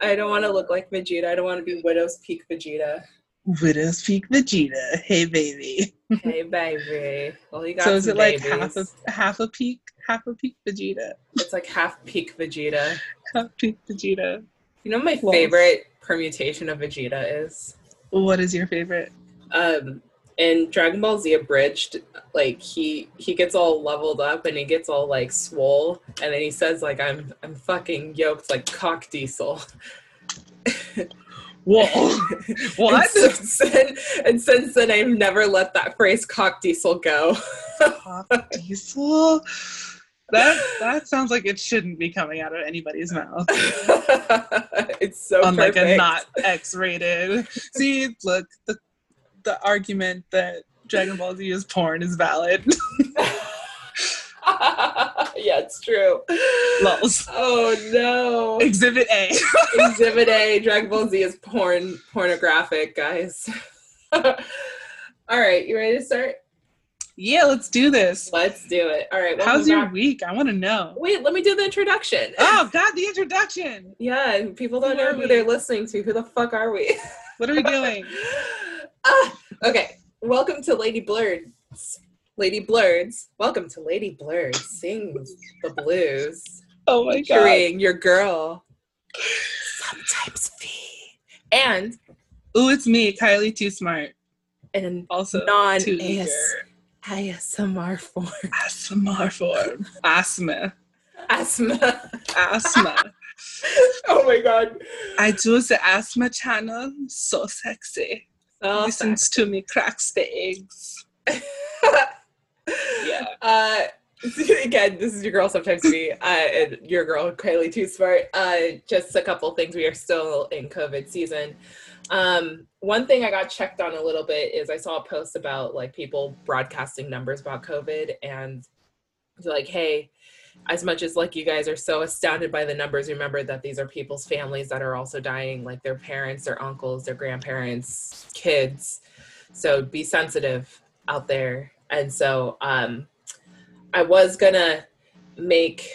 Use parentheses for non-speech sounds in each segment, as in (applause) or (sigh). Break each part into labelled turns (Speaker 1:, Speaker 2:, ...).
Speaker 1: I don't want to look like Vegeta. I don't want to be Widow's Peak Vegeta.
Speaker 2: Widow's Peak Vegeta. Hey, baby.
Speaker 1: Hey, baby. Well, you (laughs) got
Speaker 2: So is it like half a half a peak, half a peak Vegeta,
Speaker 1: It's like half Peak Vegeta.
Speaker 2: half peak Vegeta?
Speaker 1: You know, my favorite permutation of Vegeta is
Speaker 2: What is your favorite?
Speaker 1: um in Dragon Ball Z Abridged, like he he gets all leveled up and he gets all like swole, and then he says like I'm I'm fucking yoked like cock diesel. (laughs)
Speaker 2: Whoa! (laughs) what?
Speaker 1: And since, then, and since then, I've never let that phrase "cock diesel" go. (laughs)
Speaker 2: Pop Diesel. That that sounds like it shouldn't be coming out of anybody's mouth.
Speaker 1: it's so
Speaker 2: on like a not X-rated. See, look, the the argument that Dragon Ball Z is porn is valid. (laughs) (laughs)
Speaker 1: yeah, it's true.
Speaker 2: Lols.
Speaker 1: Oh no!
Speaker 2: Exhibit A. (laughs)
Speaker 1: Exhibit A: Dragon Ball Z is porn pornographic, guys. All right, you ready to start?
Speaker 2: yeah, let's do this.
Speaker 1: Let's do it. All right.
Speaker 2: How's your
Speaker 1: back.
Speaker 2: week? I want to know.
Speaker 1: Wait, let me do the introduction.
Speaker 2: Oh God, the introduction.
Speaker 1: Yeah, and people don't
Speaker 2: Who
Speaker 1: know who
Speaker 2: we?
Speaker 1: they're listening to. Who the fuck are we?
Speaker 2: What are we doing?
Speaker 1: Ah, okay, welcome to Lady Blurds. Lady Blurds. Welcome to Lady Blurds sings the blues,
Speaker 2: Oh my God.
Speaker 1: featuring your girl, sometimes V, and
Speaker 2: Ooh, it's me, Kylie Too Smart.
Speaker 1: and
Speaker 2: Also
Speaker 1: non ASMR form.
Speaker 2: ASMR form. Asthma.
Speaker 1: Asthma.
Speaker 2: Asthma. (laughs)
Speaker 1: oh my god.
Speaker 2: I do the asthma channel. So sexy.
Speaker 1: Oh,
Speaker 2: Listens to me cracks the eggs. (laughs) Yeah.
Speaker 1: Uh, (laughs) again, this is your girl, sometimes me, uh, and your girl, Kylie Too Smart. Uh, just a couple things. We are still in COVID season. Um, one thing I got checked on a little bit is I saw a post about like people broadcasting numbers about COVID and like, hey, as much as like you guys are so astounded by the numbers, remember that these are people's families that are also dying, like their parents, their uncles, their grandparents, kids. So be sensitive out there. And so um, I was gonna make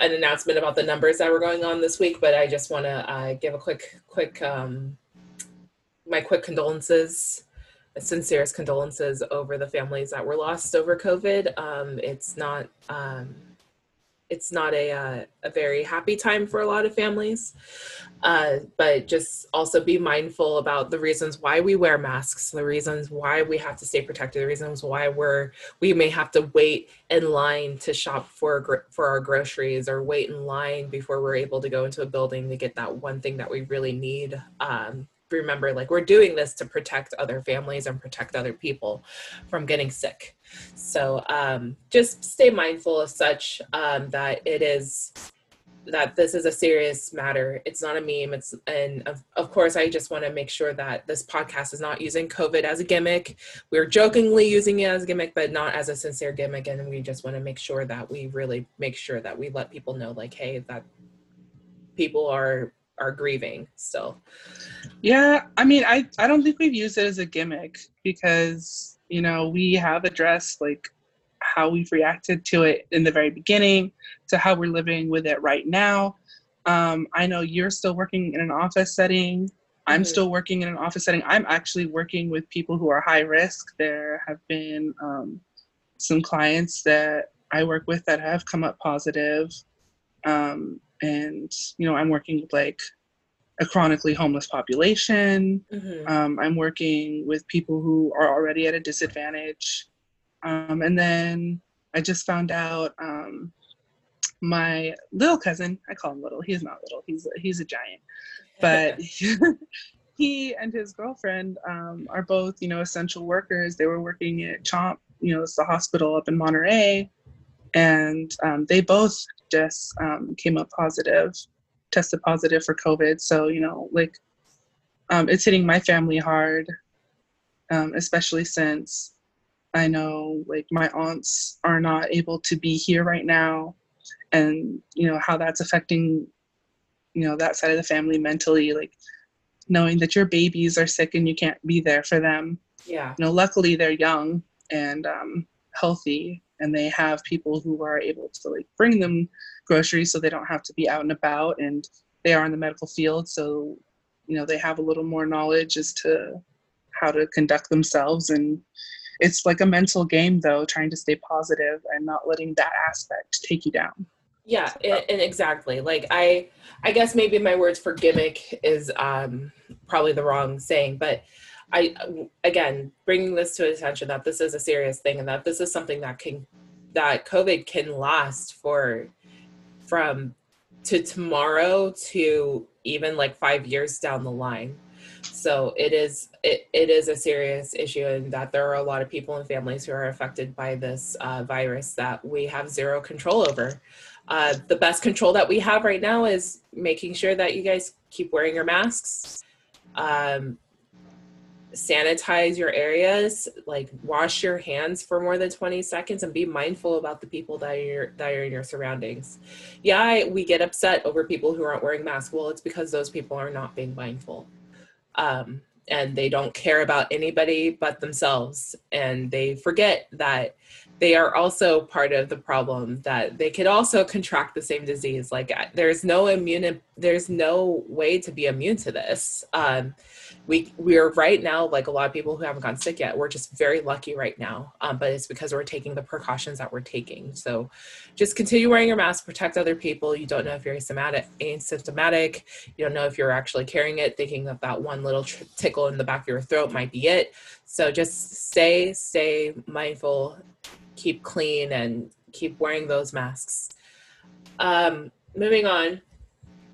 Speaker 1: an announcement about the numbers that were going on this week, but I just want to uh, give a quick, quick, um, my quick condolences, sincerest condolences over the families that were lost over COVID. Um, it's not, um, it's not a uh, a very happy time for a lot of families, uh, but just also be mindful about the reasons why we wear masks, the reasons why we have to stay protected, the reasons why we're we may have to wait in line to shop for for our groceries or wait in line before we're able to go into a building to get that one thing that we really need. Um, remember, like we're doing this to protect other families and protect other people from getting sick. So um, just stay mindful of such um, that it is that this is a serious matter. It's not a meme. It's and of, of course I just want to make sure that this podcast is not using COVID as a gimmick. We're jokingly using it as a gimmick, but not as a sincere gimmick. And we just want to make sure that we really make sure that we let people know, like, hey, that people are are grieving still.
Speaker 2: Yeah, I mean, I, I don't think we've used it as a gimmick because, you know, we have addressed like how we've reacted to it in the very beginning to how we're living with it right now. Um, I know you're still working in an office setting. I'm
Speaker 1: Mhm.
Speaker 2: still working in an office setting. I'm actually working with people who are high risk. There have been um, some clients that I work with that have come up positive. Um, and, you know, I'm working with like a chronically homeless population.
Speaker 1: Mhm.
Speaker 2: Um, I'm working with people who are already at a disadvantage. Um, and then I just found out um, my little cousin, I call him little, he's not little, he's, he's a giant. (laughs) But (laughs) he and his girlfriend um, are both, you know, essential workers. They were working at Chomp, you know, it's the hospital up in Monterey. And um, they both just um, came up positive, tested positive for COVID. So, you know, like um, it's hitting my family hard, um, especially since I know like my aunts are not able to be here right now, and you know how that's affecting, you know, that side of the family mentally. Like knowing that your babies are sick and you can't be there for them.
Speaker 1: yeah.
Speaker 2: You know, luckily they're young and um, healthy, and they have people who are able to like bring them groceries so they don't have to be out and about and they are in the medical field, so you know they have a little more knowledge as to how to conduct themselves and it's like a mental game though trying to stay positive and not letting that aspect take you down.
Speaker 1: Yeah and, and, exactly like i i guess maybe my words for gimmick is um probably the wrong saying but i again bringing this to attention that this is a serious thing and that this is something that can that covid can last for from to tomorrow to even like five years down the line. So it is it, it is a serious issue and that there are a lot of people and families who are affected by this uh, virus that we have zero control over. Uh, the best control that we have right now is making sure that you guys keep wearing your masks. Um, sanitize your areas like wash your hands for more than 20 seconds and be mindful about the people that are that are in your surroundings. Yeah we get upset over people who aren't wearing masks. Well it's because those people are not being mindful. Um, and they don't care about anybody but themselves. And they forget that they are also part of the problem that they could also contract the same disease. Like there's no immune there's no way to be immune to this. Um, we we're right now like a lot of people who haven't gotten sick yet we're just very lucky right now. Um, but it's because we're taking the precautions that we're taking. So just continue wearing your mask protect other people. You don't know if you're asymptomatic asymptomatic. You don't know if you're actually carrying it thinking that that one little tickle in the back of your throat might be it. So just stay stay mindful keep clean and keep wearing those masks um, moving on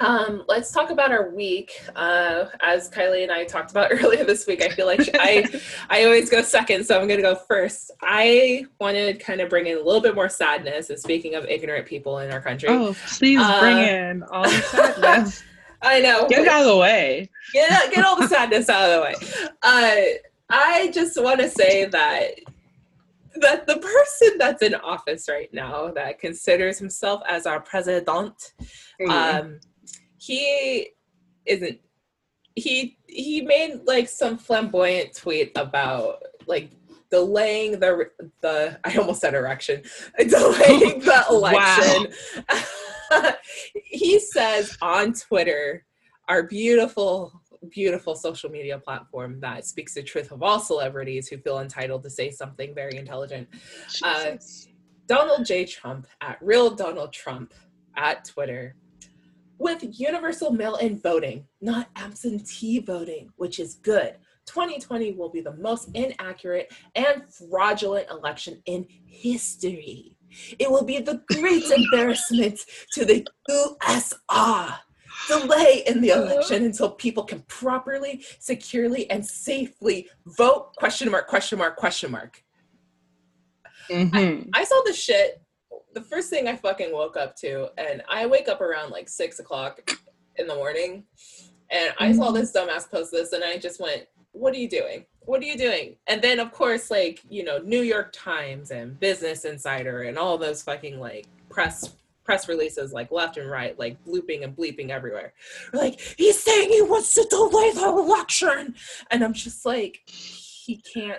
Speaker 1: um, let's talk about our week. Uh, as Kylie and I talked about (laughs) earlier this week, I feel like I (laughs) I always go second, so I'm going to go first. I wanted to kind of bring in a little bit more sadness. And speaking of ignorant people in our country,
Speaker 2: oh, please uh, bring in all the sadness. (laughs)
Speaker 1: I know.
Speaker 2: Get it out of the way.
Speaker 1: Get get all the sadness out of the way. Uh, I just want to say that that the person that's in office right now that considers himself as our president. Mm-hmm. Um, he isn't he he made like some flamboyant tweet about like delaying the the (laughs) I almost said erection (laughs) delaying the (laughs) election. he says on Twitter, our beautiful beautiful social media platform that speaks the truth of all celebrities who feel entitled to say something very intelligent. Uh, Donald J. Trump at real Donald Trump at Twitter with universal mail in voting, not absentee voting, which is good. 2020 will be the most inaccurate and fraudulent election in history. It will be the great (laughs) embarrassment to the USR. Delay in the election until people can properly, securely, and safely vote. Question mark, question mark, question mark. Mm-hmm. I, I saw the shit the first thing I fucking woke up to, and I wake up around like six o'clock in the morning, and I saw mm-hmm. this dumbass post this, and I just went, "What are you doing? What are you doing?" And then of course, like you know, New York Times and Business Insider and all those fucking like press press releases like left and right, like blooping and bleeping everywhere. Like he's saying he wants to delay the election, and I'm just like, he can't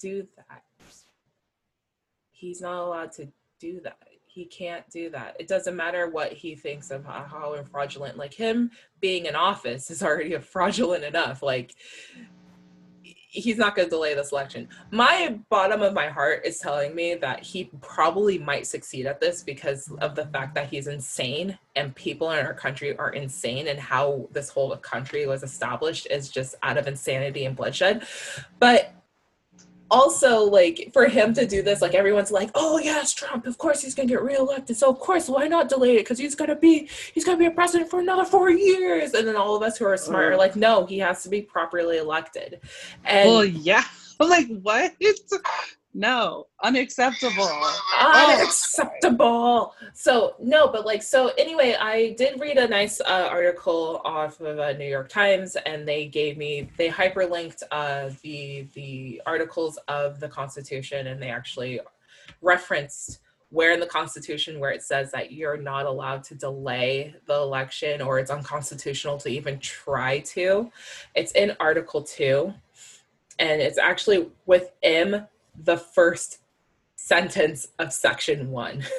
Speaker 1: do that. He's not allowed to do that. He can't do that. It doesn't matter what he thinks of how fraudulent. Like him being in office is already fraudulent enough. Like he's not going to delay this election. My bottom of my heart is telling me that he probably might succeed at this because of the fact that he's insane and people in our country are insane and how this whole country was established is just out of insanity and bloodshed. But also like for him to do this like everyone's like oh yes trump of course he's gonna get reelected so of course why not delay it? Because he's gonna be he's gonna be a president for another four years. And then all of us who are smart are like no he has to be properly elected.
Speaker 2: And well yeah. I'm like what (laughs) no unacceptable.
Speaker 1: Unacceptable. So no but like so anyway i did read a nice uh, article off of uh, new york times and they gave me they hyperlinked uh, the the articles of the constitution and they actually referenced where in the constitution where it says that you're not allowed to delay the election or it's unconstitutional to even try to. It's in article 2 and it's actually with m the first sentence of section one. (laughs)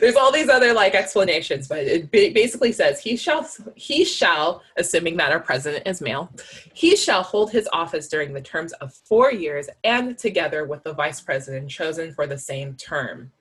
Speaker 1: There's all these other like explanations, but it basically says he shall he shall, assuming that our president is male, he shall hold his office during the terms of four years and together with the vice president chosen for the same term.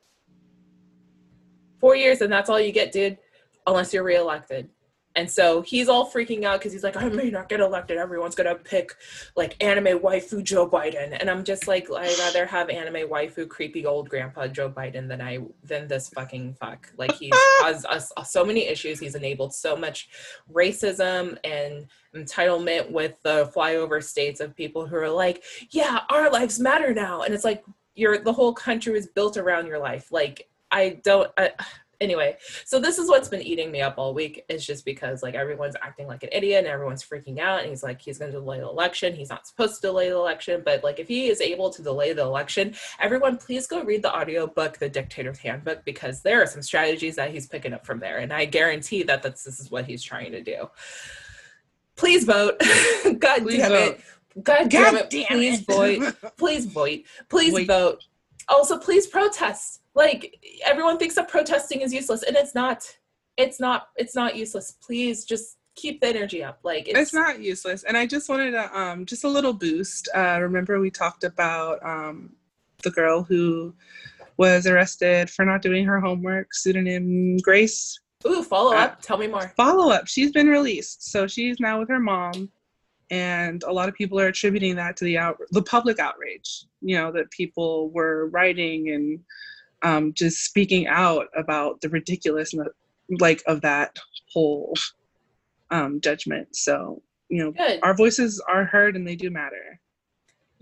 Speaker 1: Four years and that's all you get, dude, unless you're reelected. And so he's all freaking out because he's like, I may not get elected. Everyone's gonna pick like anime waifu Joe Biden, and I'm just like, I'd rather have anime waifu creepy old grandpa Joe Biden than I than this fucking fuck. Like he's (laughs) caused us so many issues. He's enabled so much racism and entitlement with the flyover states of people who are like, yeah, our lives matter now, and it's like you're the whole country is built around your life. Like I don't. I, anyway so this is what's been eating me up all week is just because like everyone's acting like an idiot and everyone's freaking out and he's like he's going to delay the election. He's not supposed to delay the election but like if he is able to delay the election everyone please go read the audio book the dictator's handbook because there are some strategies that he's picking up from there and i guarantee that that's this is what he's trying to do. Please vote. (laughs) God please damn vote. it. god, god damn it. damn please it. vote. (laughs) Please vote. Please vote. Also please protest like everyone thinks that protesting is useless and it's not it's not it's not useless please just keep the energy up like
Speaker 2: it's, it's not useless and i just wanted to um just a little boost uh remember we talked about um the girl who was arrested for not doing her homework pseudonym grace
Speaker 1: Ooh, follow uh, up. Tell me more.
Speaker 2: Follow up. She's been released, so she's now with her mom, and a lot of people are attributing that to the out the public outrage. You know that people were writing and um, just speaking out about the ridiculousness like of that whole um, judgment. So you know, Good. our voices are heard and they do matter.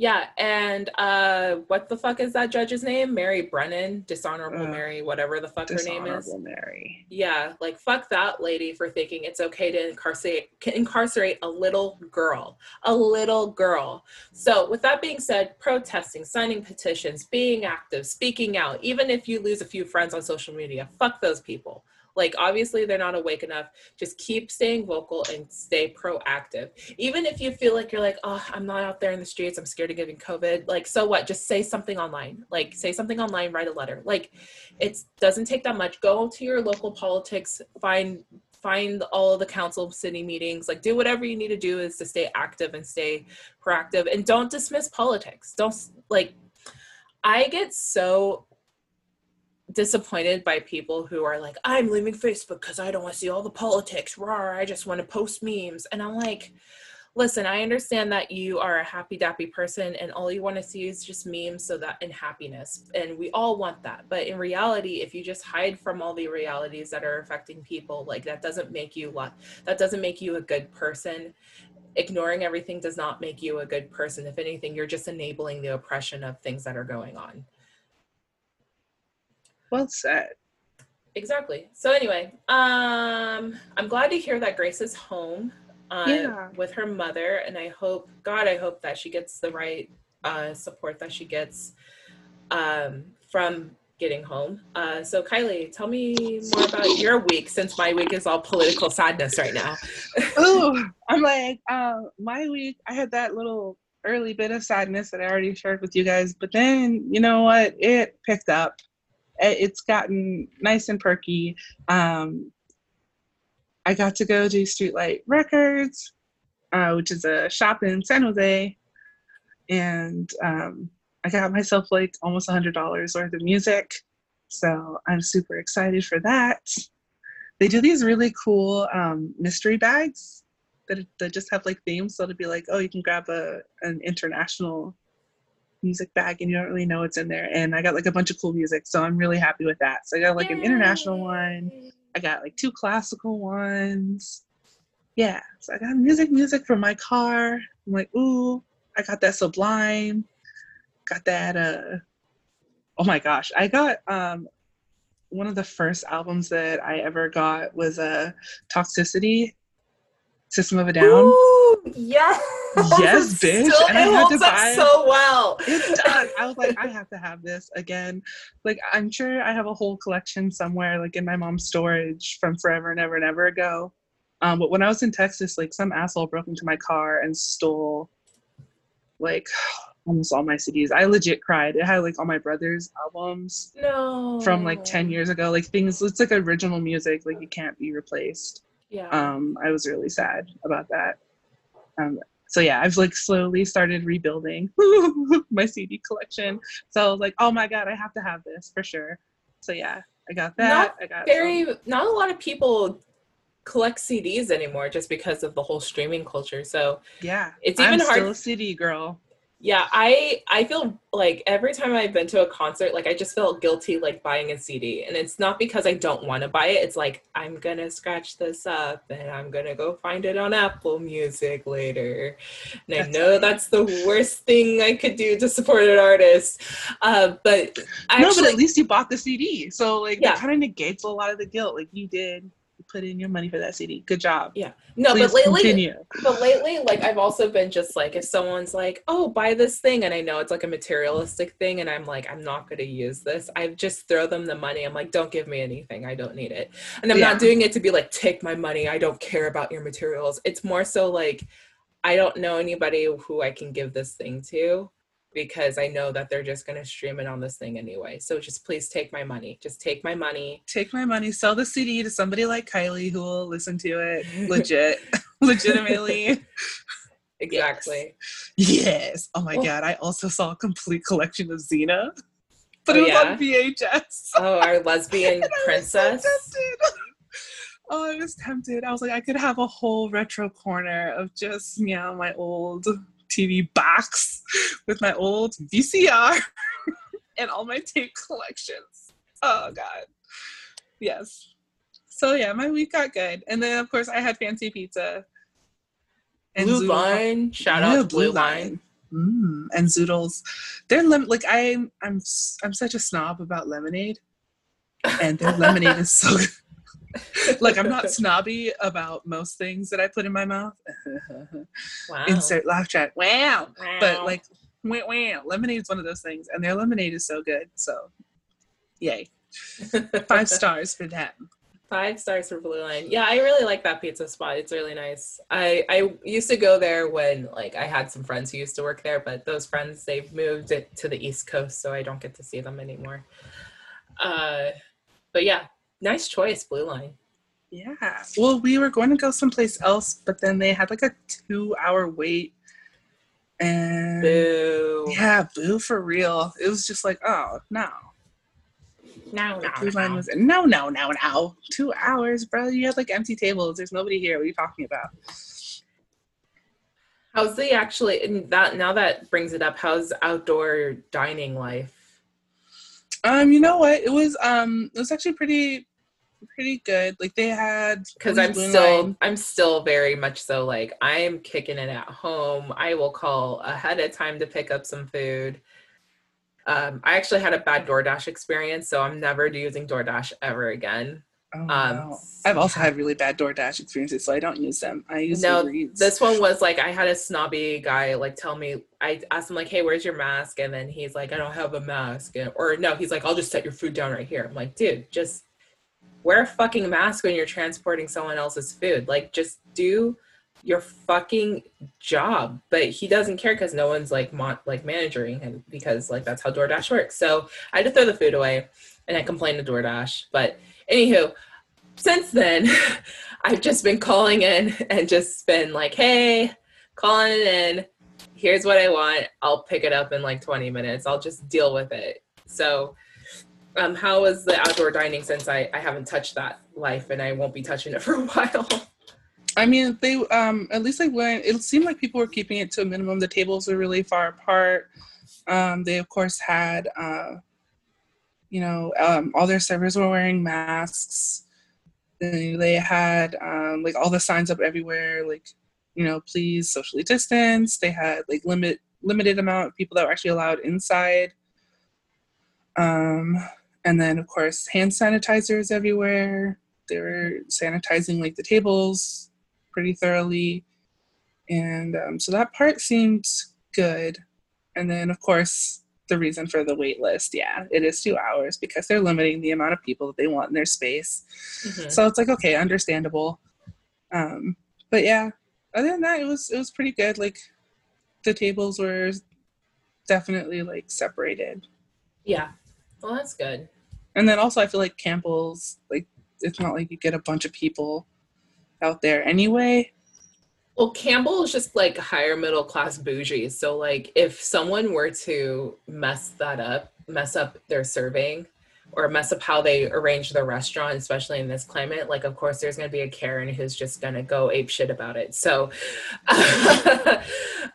Speaker 1: Yeah, and uh, what the fuck is that judge's name? Mary Brennan, dishonorable uh, Mary, whatever the fuck her name is.
Speaker 2: Dishonorable Mary.
Speaker 1: Yeah, like fuck that lady for thinking it's okay to incarcerate incarcerate a little girl, a little girl. So, with that being said, protesting, signing petitions, being active, speaking out, even if you lose a few friends on social media, fuck those people. Like, obviously, they're not awake enough. Just keep staying vocal and stay proactive. Even if you feel like you're like, oh, I'm not out there in the streets, I'm scared of getting COVID. Like, so what? Just say something online. Like, say something online, write a letter. Like, it doesn't take that much. Go to your local politics, find find all the council city meetings like do whatever you need to do is to stay active and stay proactive and don't dismiss politics don't like i get so disappointed by people who are like, I'm leaving Facebook because I don't want to see all the politics. Rawr, I just want to post memes. And I'm like, listen, I understand that you are a happy dappy person and all you want to see is just memes so that and happiness. And we all want that. But in reality, if you just hide from all the realities that are affecting people, like that doesn't make you that doesn't make you a good person. Ignoring everything does not make you a good person. If anything, you're just enabling the oppression of things that are going on.
Speaker 2: Well said.
Speaker 1: Exactly. So anyway, um, I'm glad to hear that Grace is home uh, yeah. with her mother, and I hope, God, I hope that she gets the right uh, support that she gets um, from getting home. Uh, so Kylie, tell me more about your week since my week is all political sadness right now. (laughs)
Speaker 2: oh, I'm like, uh, my week, I had that little early bit of sadness that I already shared with you guys, but then you know what? It picked up it's gotten nice and perky. Um, I got to go to Streetlight Records, uh, which is a shop in San Jose, and um, I got myself like almost a hundred dollars worth of music. So I'm super excited for that. They do these really cool um, mystery bags that, that just have like themes. So it'll be like, oh, you can grab a an international music bag and you don't really know what's in there. And I got like a bunch of cool music, so I'm really happy with that. So I got like Yay. an international one. I got like two classical ones. Yeah, so I got music, music for my car. I'm like, ooh, I got that Sublime. Got that. Uh, oh my gosh, I got um, one of the first albums that I ever got was a uh, Toxicity, System of a Down.
Speaker 1: Ooh, yes
Speaker 2: yes, bitch.
Speaker 1: Still, and I had to buy it so well.
Speaker 2: It's done. I was like, I have to have this again. Like, I'm sure I have a whole collection somewhere, like in my mom's storage from forever and ever and ever ago. Um, but when I was in Texas, like some asshole broke into my car and stole like (sighs) almost all my CDs. I legit cried. It had like all my brother's albums
Speaker 1: No.
Speaker 2: from like 10 years ago, like things, it's like original music, like it can't be replaced.
Speaker 1: Yeah.
Speaker 2: Um, I was really sad about that. Um, so yeah, I've like slowly started rebuilding (laughs) my CD collection. So I was like, oh my God, I have to have this for sure. So yeah, I got that. I got
Speaker 1: Very.
Speaker 2: some-
Speaker 1: Not a lot of people collect CDs anymore just because of the whole streaming culture. So
Speaker 2: yeah.
Speaker 1: it's even I'm hard-
Speaker 2: still a CD girl.
Speaker 1: Yeah, I I feel like every time I've been to a concert, like I just felt guilty like buying a CD, and it's not because I don't want to buy it. It's like I'm gonna scratch this up and I'm gonna go find it on Apple Music later, and I know that's the worst thing I could do to support an artist. Uh, but I
Speaker 2: no, but at least you bought the CD. So like
Speaker 1: Yeah.
Speaker 2: that kind of negates a lot of the guilt. Like you did, put in your money for that CD. Good job. Yeah.
Speaker 1: No,
Speaker 2: Please
Speaker 1: but lately,
Speaker 2: continue.
Speaker 1: but lately like i've also been just like if someone's like oh buy this thing and i know it's like a materialistic thing and i'm like i'm not going to use this i just throw them the money i'm like don't give me anything i don't need it and i'm
Speaker 2: Yeah.
Speaker 1: not doing it to be like take my money i don't care about your materials it's more so like i don't know anybody who i can give this thing to because i know that they're just going to stream it on this thing anyway so just please take my money just take my money
Speaker 2: Take my money, sell the CD to somebody like Kylie who will listen to it (laughs) legit, (laughs) legitimately. (laughs)
Speaker 1: exactly
Speaker 2: Yes. Oh my
Speaker 1: Oh.
Speaker 2: god, I also saw a complete collection of Xena, but
Speaker 1: Oh,
Speaker 2: it was
Speaker 1: yeah?
Speaker 2: on VHS.
Speaker 1: oh our lesbian
Speaker 2: And I was so
Speaker 1: princess
Speaker 2: oh, I was tempted. I was like, I could have a whole retro corner of just yeah, my old TV box with my old VCR (laughs) and all my tape collections. Oh god. Yes. So yeah, my week got good. And then of course I had fancy pizza.
Speaker 1: And Blue
Speaker 2: Zoodle-
Speaker 1: Line. Shout
Speaker 2: Yeah,
Speaker 1: out to Blue Line.
Speaker 2: Mm, and zoodles. They're like I'm I'm I'm such a snob about lemonade. And their lemonade is so (laughs) (laughs) like I'm not snobby about most things that I put in my mouth. (laughs)
Speaker 1: wow.
Speaker 2: Insert laugh track. Wow. But like wow, wow. Lemonade is one of those things. And their lemonade is so good. So yay. Five (laughs) stars for that.
Speaker 1: Five stars for Blue Line. Yeah, I really like that pizza spot. It's really nice. I I used to go there when like I had some friends who used to work there, but those friends they've moved it to the East Coast, so I don't get to see them anymore. Uh, but yeah, nice choice, Blue Line.
Speaker 2: Yeah. Well, we were going to go someplace else, but then they had like a two hour wait. And
Speaker 1: Boo.
Speaker 2: yeah, boo for real. It was just like, oh no.
Speaker 1: No, no,
Speaker 2: Blue line
Speaker 1: no.
Speaker 2: was no, no, no, no. Two hours, bro. You had like empty tables. There's nobody here. What are you talking about?
Speaker 1: How's the actually and that now that brings it up? How's outdoor dining life?
Speaker 2: Um, you know what? It was um, it was actually pretty, pretty good. Like they had
Speaker 1: because I'm still I'm still very much so like I'm kicking it at home. I will call ahead of time to pick up some food. Um, I actually had a bad DoorDash experience, so I'm never using DoorDash ever again.
Speaker 2: Oh,
Speaker 1: Um.
Speaker 2: I've also had really bad DoorDash experiences, so I don't use them. I use
Speaker 1: No, This one was like I had a snobby guy like tell me I asked him like, "Hey, where's your mask?" And then he's like, "I don't have a mask." And- Or no, he's like, "I'll just set your food down right here." I'm like, "Dude, just wear a fucking mask when you're transporting someone else's food. Like, just do your fucking job." But he doesn't care because no one's like mon- like managing him because like that's how DoorDash works. So I had to throw the food away, and I complained to DoorDash. But anywho, since then, (laughs) I've just been calling in and just been like, hey, calling in. Here's what I want. I'll pick it up in like 20 minutes. I'll just deal with it. So, um, how was the outdoor dining since I, I haven't touched that life and I won't be touching it (laughs) for a while?
Speaker 2: I mean, they um at least like went. it seemed like people were keeping it to a minimum. The tables were really far apart. Um, they of course had uh, you know, um, all their servers were wearing masks. They, they had um, like all the signs up everywhere, like you know, please socially distance. They had like limit limited amount of people that were actually allowed inside. Um, and then of course hand sanitizers everywhere. They were sanitizing like the tables pretty thoroughly. And um, so that part seemed good. And then, of course, the reason for the wait list yeah, it is two hours because they're limiting the amount of people that they want in their space.
Speaker 1: Mhm.
Speaker 2: So it's like, okay, understandable. Um, but yeah, other than that, it was it was pretty good. Like the tables were definitely like separated.
Speaker 1: Yeah. Well, that's good.
Speaker 2: And then also, I feel like Campbell's like it's not like you get a bunch of people out there anyway.
Speaker 1: Well, Campbell is just like higher middle class bougie. So, like, if someone were to mess that up, mess up their serving, or mess up how they arrange their restaurant, especially in this climate, like, of course, there's going to be a Karen who's just going to go ape shit about it. So, (laughs)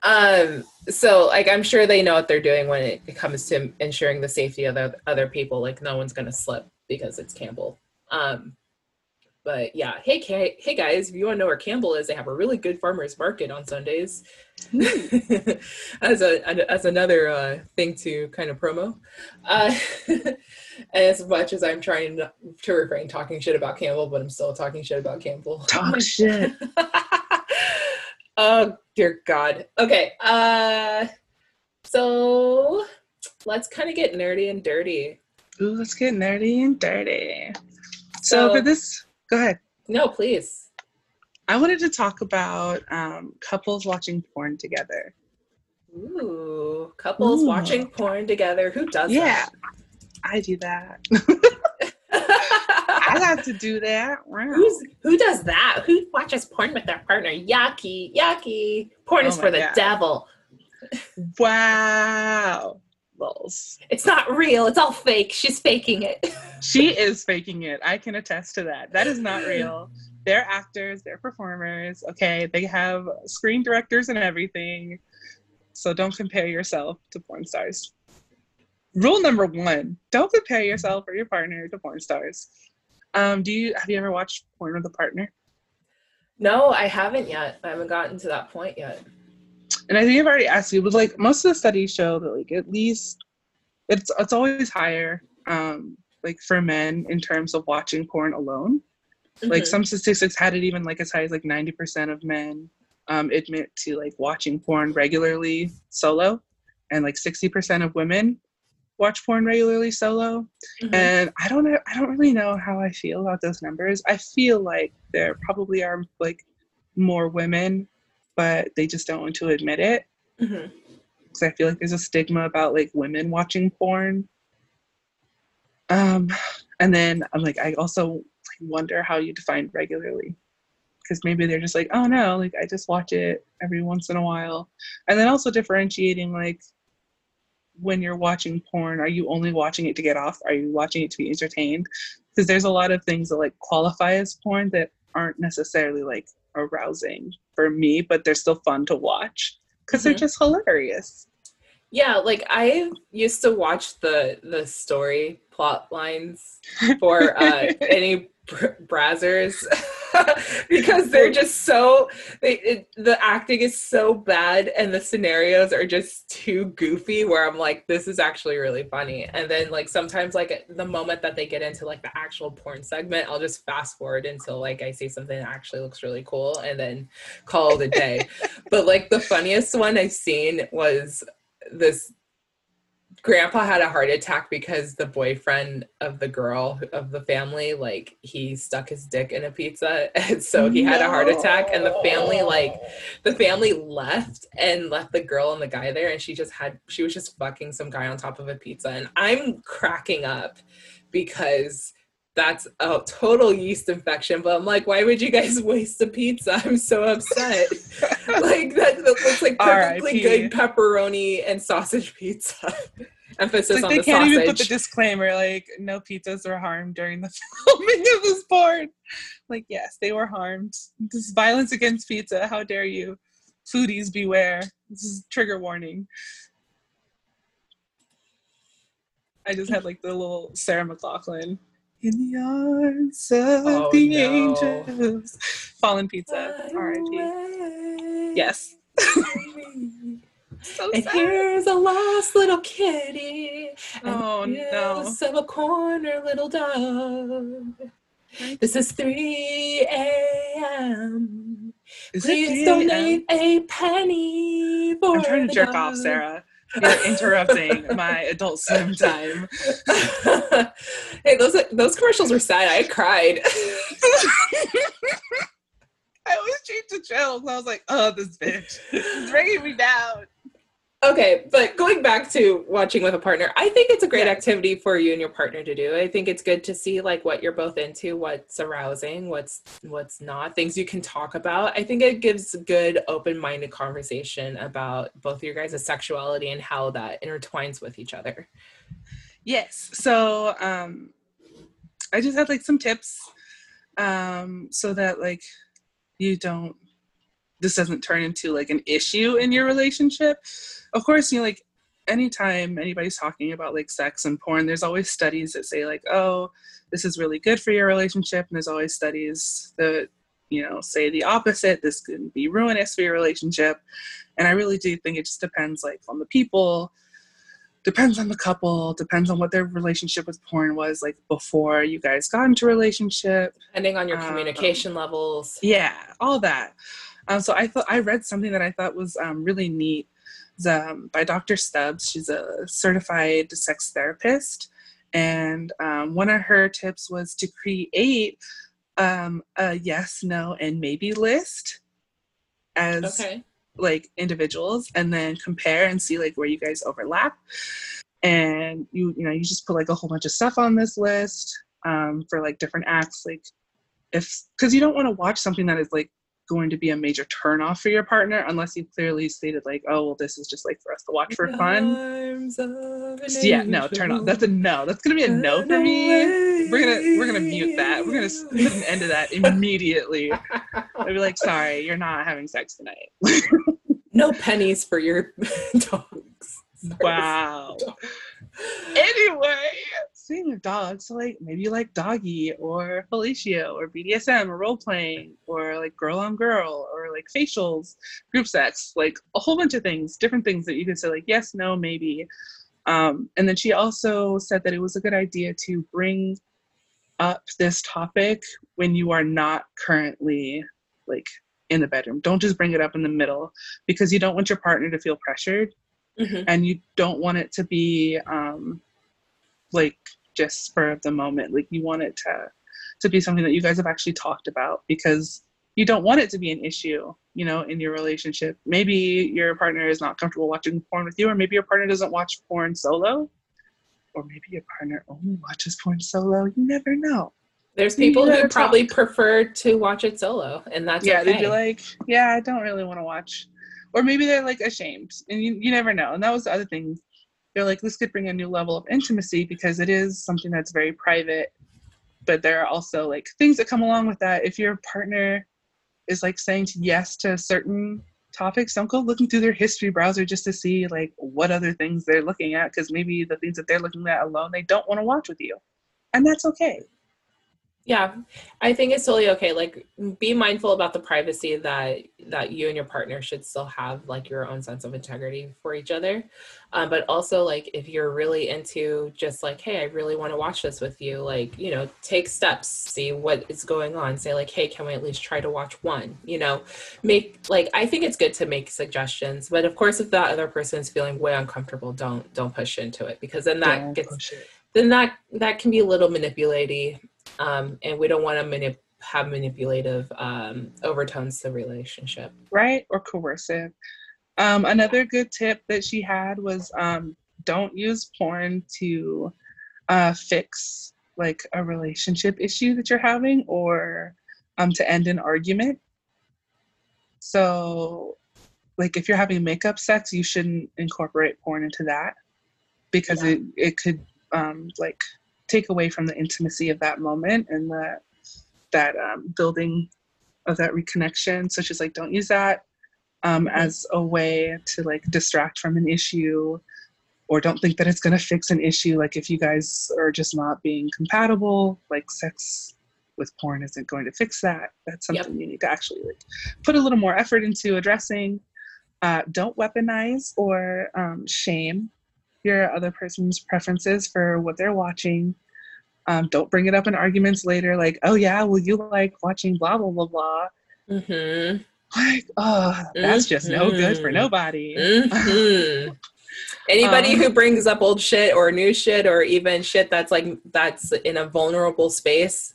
Speaker 1: um, so like, I'm sure they know what they're doing when it comes to ensuring the safety of the other people. Like, no one's going to slip because it's Campbell. Um, but yeah, hey, hey guys, if you want to know where Campbell is, they have a really good farmers market on Sundays. (laughs) as a as another uh, thing to kind of promo. Uh, (laughs) as much as I'm trying to refrain talking shit about Campbell, but I'm still talking shit about Campbell.
Speaker 2: Talk (laughs) shit.
Speaker 1: oh dear God. Okay. Uh, so let's kind of get nerdy and dirty.
Speaker 2: Ooh, let's get nerdy and dirty. So, so for this Go ahead.
Speaker 1: No, please.
Speaker 2: I wanted to talk about um, couples watching porn together.
Speaker 1: Ooh, couples Ooh. watching porn together. Who does
Speaker 2: yeah,
Speaker 1: that?
Speaker 2: I do that. (laughs) I have to do that.
Speaker 1: Who's, who does that? Who watches porn with their partner? Yucky, yucky. Porn oh is for the God. devil.
Speaker 2: Wow.
Speaker 1: It's not real. It's all fake. She's faking it.
Speaker 2: she is faking it. I can attest to that. That is not real. They're actors, they're performers. Okay, they have screen directors and everything. So don't compare yourself to porn stars. Rule number one: don't compare yourself or your partner to porn stars. Um, do you have you ever watched porn with a partner?
Speaker 1: No, I haven't yet. I haven't gotten to that point yet
Speaker 2: and I think I've already asked you, but like most of the studies show that like at least it's it's always higher, um, like for men in terms of watching porn alone. Mm-hmm. Like some statistics had it even like as high as like ninety percent of men um, admit to like watching porn regularly solo, and like sixty percent of women watch porn regularly solo. Mm-hmm. And I don't know, I don't really know how I feel about those numbers. I feel like there probably are like more women but they just don't want to admit it. Because mm-hmm. I feel like there's a stigma about like women watching porn. Um, and then I'm like, I also wonder how you define regularly. Because maybe they're just like, oh no, like I just watch it every once in a while. And then also differentiating like when you're watching porn, are you only watching it to get off? Are you watching it to be entertained? Because there's a lot of things that like qualify as porn that aren't necessarily like arousing for me, but they're still fun to watch because mm-hmm. they're just hilarious.
Speaker 1: Yeah, like I used to watch the the story plot lines for uh, (laughs) any Brazzers (laughs) (laughs) because they're just so they it, the acting is so bad and the scenarios are just too goofy where I'm like this is actually really funny. And then like sometimes like the moment that they get into like the actual porn segment I'll just fast forward until like I see something that actually looks really cool and then call it a day. (laughs) But like the funniest one I've seen was this grandpa had a heart attack because the boyfriend of the girl of the family like he stuck his dick in a pizza (laughs) and so he no. had a heart attack and the family like the family left and left the girl and the guy there and she just had she was just fucking some guy on top of a pizza and i'm cracking up because that's a total yeast infection. But I'm like, why would you guys (laughs) waste a pizza? I'm so upset. (laughs) like that, that looks like perfectly good pepperoni and sausage pizza. (laughs) Emphasis like on they the can't sausage. even put
Speaker 2: the disclaimer like no pizzas were harmed during the filming of this porn. Like yes, they were harmed. This is violence against pizza. How dare you? Foodies beware. This is trigger warning. I just had like the little Sarah McLachlan in the arms of oh, the no. angels. Fallen pizza. R.I.P. Yes. (laughs)
Speaker 1: so and sad. here's a lost little kitty.
Speaker 2: Oh no!
Speaker 1: Of a corner little dog. This is 3 a.m. Please donate a penny for
Speaker 2: I'm trying to jerk dog. off, Sarah. You're interrupting my adult swim time. (laughs)
Speaker 1: hey, those those commercials were sad. I cried. (laughs)
Speaker 2: I always change the channels. I was like, oh, this bitch is bringing me down.
Speaker 1: Okay, but going back to watching with a partner, I think it's a great
Speaker 2: Yeah.
Speaker 1: activity for you and your partner to do. I think it's good to see like what you're both into, what's arousing, what's what's not, things you can talk about. I think it gives good open-minded conversation about both of your guys' sexuality and how that intertwines with each other.
Speaker 2: Yes. So um I just had like some tips um so that like you don't this doesn't turn into like an issue in your relationship. Of course, you know like anytime anybody's talking about like sex and porn, there's always studies that say like, oh, this is really good for your relationship and there's always studies that you know say the opposite this can be ruinous for your relationship and i really do think it just depends like on the people depends on the couple depends on what their relationship with porn was like before you guys got into a relationship
Speaker 1: Depending on your
Speaker 2: Um,
Speaker 1: communication levels.
Speaker 2: yeah all that um, so i thought i read something that i thought was um, really neat. It's, um, by dr stubbs. She's a certified sex therapist. And um, one of her tips was to create um, a yes no and maybe list as
Speaker 1: Okay.
Speaker 2: like individuals and then compare and see like where you guys overlap. And you you know you just put like a whole bunch of stuff on this list um, for like different acts like if because you don't want to watch something that is like going to be a major turnoff for your partner unless you clearly stated like oh well this is just like for us to watch for fun.
Speaker 1: an
Speaker 2: yeah no turn off. That's a no. That's gonna be a no for me. We're gonna we're gonna mute that. We're gonna put an end to that (laughs) immediately. I'd be like sorry you're not having sex tonight. (laughs)
Speaker 1: No pennies for your (laughs) dogs.
Speaker 2: Wow. anyway, speaking of dogs, so like maybe you like doggy or fellatio or BDSM or role playing or like girl on girl or like facials, group sex, like a whole bunch of things, different things that you could say like yes, no, maybe. Um, and then she also said that it was a good idea to bring up this topic when you are not currently like in the bedroom. Don't just bring it up in the middle because you don't want your partner to feel pressured
Speaker 1: Mhm.
Speaker 2: and you don't want it to be um like just spur of the moment. Like you want it to to be something that you guys have actually talked about because you don't want it to be an issue you know in your relationship. Maybe your partner is not comfortable watching porn with you or maybe your partner doesn't watch porn solo or maybe your partner only watches porn solo. You never know.
Speaker 1: There's people who
Speaker 2: gotta
Speaker 1: probably prefer to watch it solo, and that's
Speaker 2: yeah
Speaker 1: okay.
Speaker 2: they'd be like yeah i don't really want to watch. Or maybe they're like ashamed and you, you never know. And that was the other thing they're like this could bring a new level of intimacy because it is something that's very private. But there are also like things that come along with that. If your partner is like saying yes to certain topics don't go looking through their history browser just to see like what other things they're looking at because maybe the things that they're looking at alone they don't want to watch with you. And that's okay
Speaker 1: yeah i think it's totally okay like be mindful about the privacy that that you and your partner should still have like your own sense of integrity for each other. Um, but also like if you're really into just like hey i really want to watch this with you like you know take steps see what is going on. Say like hey can we at least try to watch one? You know make like i think it's good to make suggestions but of course if that other person is feeling way uncomfortable don't don't push into it because then that
Speaker 2: Don't
Speaker 1: gets then that that can be a little manipulating um, and we don't want to manip- have manipulative um, overtones to the relationship.
Speaker 2: Right or coercive. Um, another good tip that she had was um, don't use porn to uh, fix like a relationship issue that you're having or um, to end an argument. So like if you're having makeup sex you shouldn't incorporate porn into that because
Speaker 1: Yeah.
Speaker 2: it, it could um, like take away from the intimacy of that moment and that that um, building of that reconnection so she's like don't use that um, as a way to like distract from an issue or don't think that it's going to fix an issue. Like if you guys are just not being compatible like sex with porn isn't going to fix that. That's
Speaker 1: Yep.
Speaker 2: something you need to actually like put a little more effort into addressing. Uh, don't weaponize or um, shame your other person's preferences for what they're watching um, don't bring it up in arguments later like oh yeah well you like watching blah blah blah blah
Speaker 1: mm-hmm.
Speaker 2: like oh that's just no good for
Speaker 1: Mhm.
Speaker 2: nobody
Speaker 1: Mm-hmm. (laughs) Anybody
Speaker 2: Um,
Speaker 1: who brings up old shit or new shit or even shit that's like that's in a vulnerable space,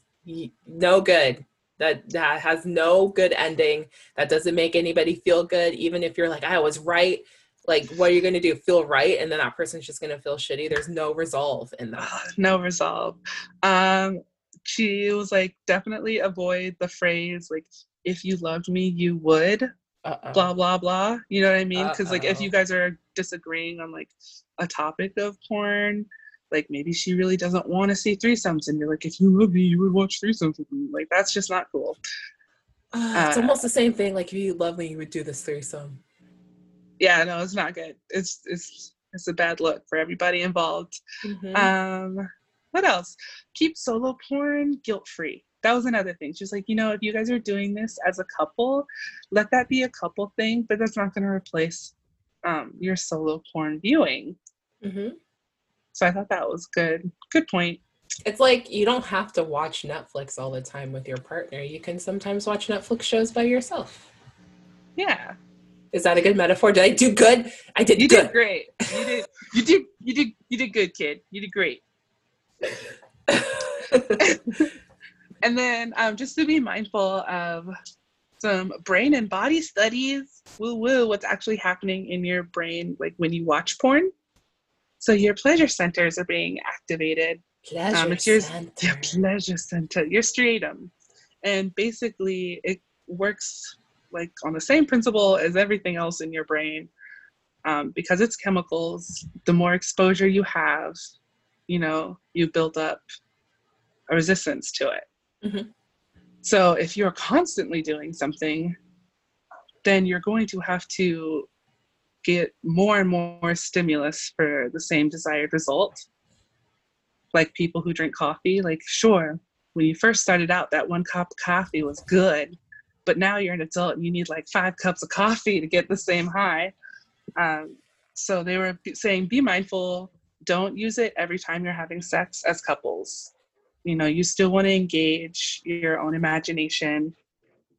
Speaker 1: no good. That that has no good ending. That doesn't make anybody feel good. Even if you're like, I was right, Like, what are you going to do? Feel right, and then that person's just going to feel shitty. There's no resolve in that.
Speaker 2: no resolve. Um, she was like, definitely avoid the phrase like, "If you loved me, you would."
Speaker 1: Uh-oh.
Speaker 2: Blah blah blah. You know what I mean? Because like, if you guys are disagreeing on like a topic of porn, like maybe she really doesn't want to see threesomes, and you're like, "If you love me, you would watch threesomes with me." Like, that's just not cool.
Speaker 1: Uh, it's
Speaker 2: uh,
Speaker 1: almost the same thing. Like, if you love me, you would do this threesome.
Speaker 2: Yeah, no, it's not good. It's it's it's a bad look for everybody involved.
Speaker 1: Mhm.
Speaker 2: Um, what else? Keep solo porn guilt free. That was another thing. She's like, you know, if you guys are doing this as a couple, let that be a couple thing, but that's not going to replace um, your solo porn viewing.
Speaker 1: Mhm.
Speaker 2: So I thought that was good. Good point.
Speaker 1: It's like you don't have to watch Netflix all the time with your partner. You can sometimes watch Netflix shows by yourself.
Speaker 2: Yeah,
Speaker 1: Is that a good metaphor? Did I do good? I did
Speaker 2: you
Speaker 1: good.
Speaker 2: did great. You did. You did. You did. You did good, kid. You did great. (laughs) And then um, just to be mindful of some brain and body studies, woo woo, what's actually happening in your brain, like when you watch porn. So your pleasure centers are being activated.
Speaker 1: Pleasure
Speaker 2: Um, it's your,
Speaker 1: center.
Speaker 2: your pleasure center, your striatum. And basically, it works like on the same principle as everything else in your brain. Um, because it's chemicals, the more exposure you have, you know, you build up a resistance to it.
Speaker 1: Mhm.
Speaker 2: So if you're constantly doing something, then you're going to have to get more and more stimulus for the same desired result. Like people who drink coffee, like, sure, when you first started out, that one cup of coffee was good, but now you're an adult and you need like five cups of coffee to get the same high. Um, so they were saying, be mindful, don't use it every time you're having sex as couples. You know, you still want to engage your own imagination.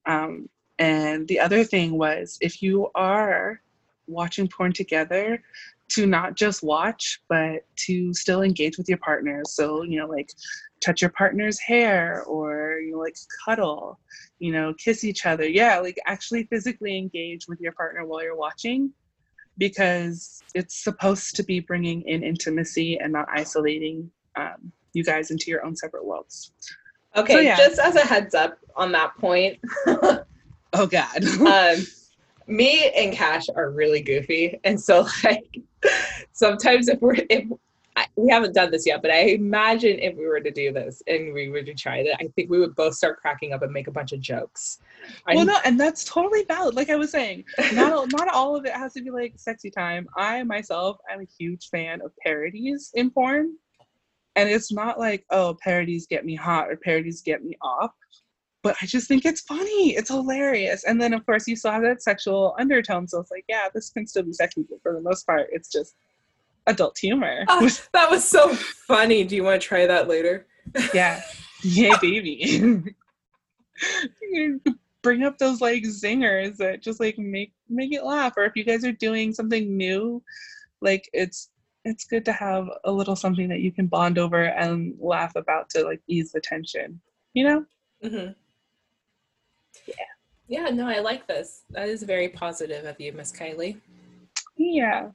Speaker 2: Um, and the other thing was, if you are watching porn together, to not just watch, but to still engage with your partner. So, you know, like touch your partner's hair or, you know, like cuddle, you know, kiss each other. Yeah, like actually physically engage with your partner while you're watching because it's supposed to be bringing in intimacy and not isolating um, you guys into your own separate worlds.
Speaker 1: Okay,
Speaker 2: So, yeah.
Speaker 1: just as a heads up on that point, (laughs)
Speaker 2: Oh, God. (laughs)
Speaker 1: um, me and Cash are really goofy, and so like sometimes if we're if I, we haven't done this yet, but I imagine if we were to do this and we were to try it, I think we would both start cracking up and make a bunch of jokes.
Speaker 2: Well, no, and that's totally valid. Like I was saying, not not all of it has to be like sexy time. I myself I'm a huge fan of parodies in porn, and it's not like oh parodies get me hot or parodies get me off, but I just think it's funny. It's hilarious, and then of course you still have that sexual undertone. So it's like yeah, this can still be sexy, but for the most part, it's just adult humor.
Speaker 1: Ah, (laughs) that was so funny. Do you want to try that later? (laughs)
Speaker 2: yeah, yay baby. (laughs) Bring up those like zingers that just like make make it laugh or if you guys are doing something new like it's it's good to have a little something that you can bond over and laugh about to like ease the tension you know
Speaker 1: Mm-hmm. Yeah. Yeah, no, I like this. That is very positive of you, Miss Kylie.
Speaker 2: yeah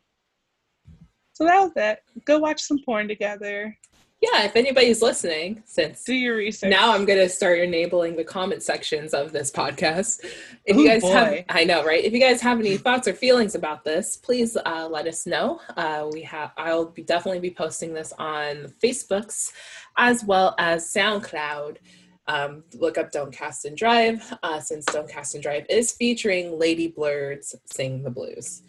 Speaker 2: so that was it go watch some porn together
Speaker 1: Yeah, if anybody's listening, since
Speaker 2: do your research
Speaker 1: now I'm going to start enabling the comment sections of this podcast. If
Speaker 2: Ooh,
Speaker 1: you guys have,
Speaker 2: boy.
Speaker 1: I know, right? If you guys have any thoughts or feelings about this, please uh, let us know. Uh, we have, I'll be definitely be posting this on Facebooks as well as SoundCloud. Um, look up Don't Cast and Drive, uh, since Don't Cast and Drive is featuring Lady Blurds Sing the Blues.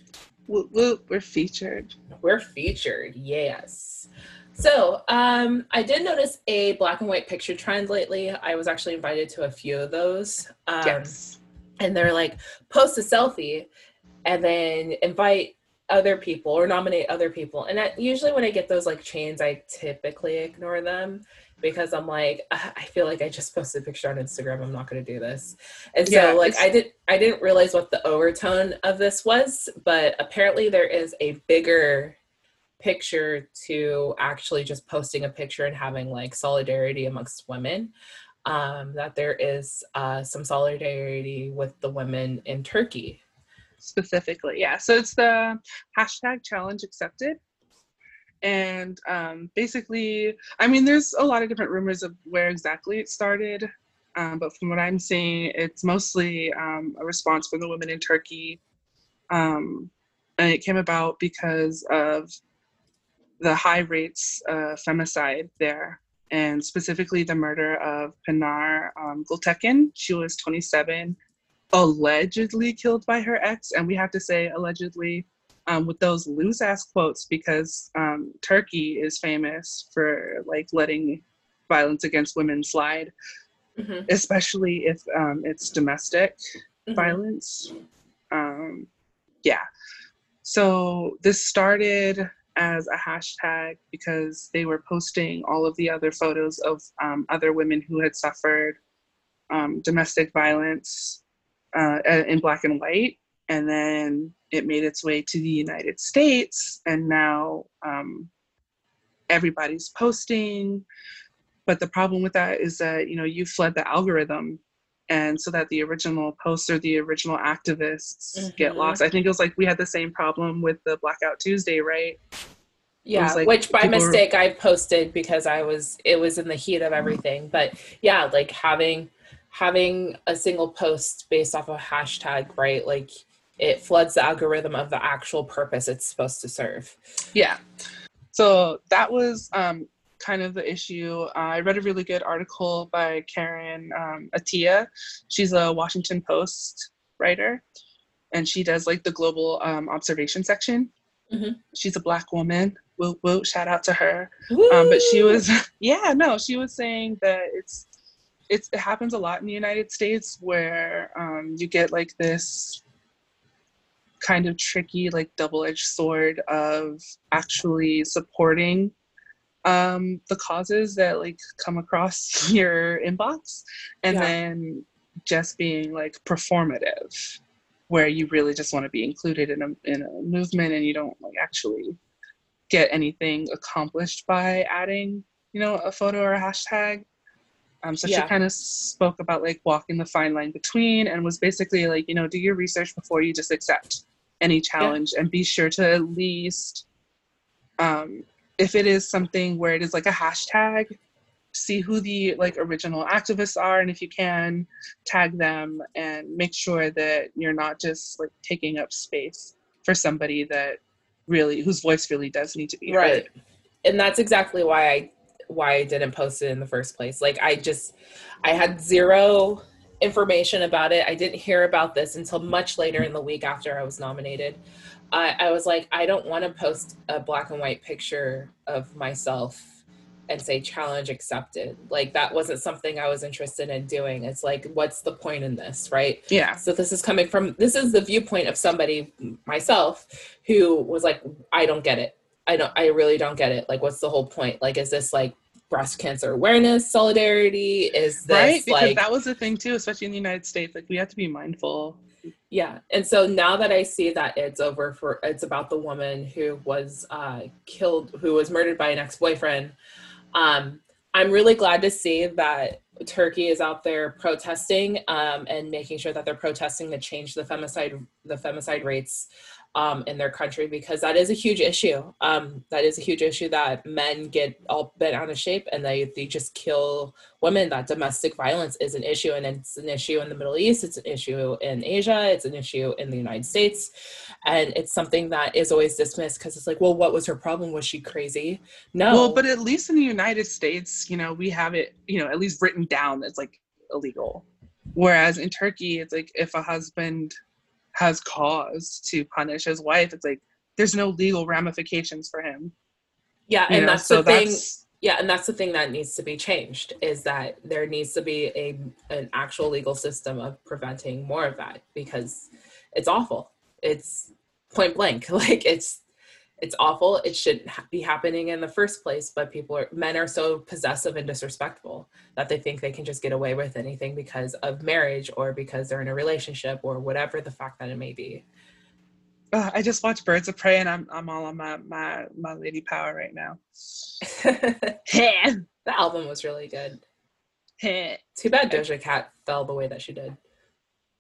Speaker 2: Whoop, whoop, we're featured
Speaker 1: We're featured, yes. So, um, I did notice a black and white picture trend lately. I was actually invited to a few of those. Um,
Speaker 2: yes
Speaker 1: And they're like, post a selfie and then invite other people or nominate other people. And that, usually when I get those like chains, I typically ignore them because I'm like, "Ah, I feel like I just posted a picture on Instagram. I'm not going to do this. And so like I did, I didn't realize what the overtone of this was, but apparently there is a bigger picture to actually just posting a picture and having like solidarity amongst women um, that there is uh, some solidarity with the women in turkey
Speaker 2: specifically. Yeah. So it's the hashtag challenge accepted. And um, basically, I mean, there's a lot of different rumors of where exactly it started. Um, but from what I'm seeing, it's mostly um, a response from the women in Turkey. Um, and it came about because of the high rates of femicide there, and specifically the murder of Pinar um, Gultekin. She was 27, allegedly killed by her ex. And we have to say allegedly um, with those loose ass quotes because um, Turkey is famous for like letting violence against women slide mm-hmm. especially if um, it's domestic mm-hmm. violence. Um, yeah. So this started as a hashtag because they were posting all of the other photos of um, other women who had suffered um, domestic violence uh, in black and white. And then it made its way to the United States. And now um, everybody's posting but the problem with that is that you know you fled the algorithm and so that the original posts or the original activists mm-hmm. get lost i think it was like we had the same problem with the blackout tuesday right
Speaker 1: yeah like which by mistake were... i posted because i was it was in the heat of everything but yeah like having having a single post based off a hashtag right like it floods the algorithm of the actual purpose it's supposed to serve
Speaker 2: yeah so that was um kind of the issue. Uh, I read a really good article by Karen um, Attiah. She's a Washington Post writer, and she does like the global um, observation section. Mm-hmm. She's a black woman. Woo woo! Shout out to her. Um, but she was, (laughs) yeah, no, she was saying that it's it's it happens a lot in the United States where um, you get like this kind of tricky like double-edged sword of actually supporting um, the causes that like come across (laughs) your inbox and yeah. then just being like performative where you really just want to be included in a, in a movement and you don't like actually get anything accomplished by adding you know a photo or a hashtag um, so yeah. she kind of spoke about like walking the fine line between and was basically like you know do your research before you just accept any challenge yeah. and be sure to at least um, if it is something where it is like a hashtag see who the like original activists are and if you can tag them and make sure that you're not just like taking up space for somebody that really whose voice really does need to be
Speaker 1: right heard. and that's exactly why i why i didn't post it in the first place like i just i had zero information about it i didn't hear about this until much later in the week after i was nominated I, I was like, I don't want to post a black and white picture of myself and say challenge accepted. Like that wasn't something I was interested in doing. It's like, what's the point in this, right?
Speaker 2: Yeah.
Speaker 1: So this is coming from this is the viewpoint of somebody myself who was like, I don't get it. I don't I really don't get it. Like what's the whole point? Like is this like breast cancer awareness, solidarity? Is this right?
Speaker 2: Because
Speaker 1: like
Speaker 2: that was the thing too, especially in the United States. Like we have to be mindful
Speaker 1: yeah and so now that i see that it's over for it's about the woman who was uh, killed who was murdered by an ex-boyfriend um, i'm really glad to see that turkey is out there protesting um, and making sure that they're protesting to change the femicide the femicide rates um, in their country because that is a huge issue. Um, that is a huge issue that men get all bent out of shape and they, they just kill women. That domestic violence is an issue, and it's an issue in the Middle East, it's an issue in Asia, it's an issue in the United States. And it's something that is always dismissed because it's like, well, what was her problem? Was she crazy? No.
Speaker 2: Well, but at least in the United States, you know, we have it, you know, at least written down that's like illegal. Whereas in Turkey, it's like if a husband has cause to punish his wife, it's like there's no legal ramifications for him.
Speaker 1: Yeah, and know? that's so the thing. That's, yeah, and that's the thing that needs to be changed is that there needs to be a an actual legal system of preventing more of that because it's awful. It's point blank. (laughs) Like it's it's awful. It shouldn't be happening in the first place, but people are men are so possessive and disrespectful that they think they can just get away with anything because of marriage or because they're in a relationship or whatever the fact that it may be.
Speaker 2: Uh, I just watched Birds of Prey and I'm I'm all on my my my lady power right now. (laughs)
Speaker 1: the album was really good. (laughs) Too bad Doja Cat fell the way that she did.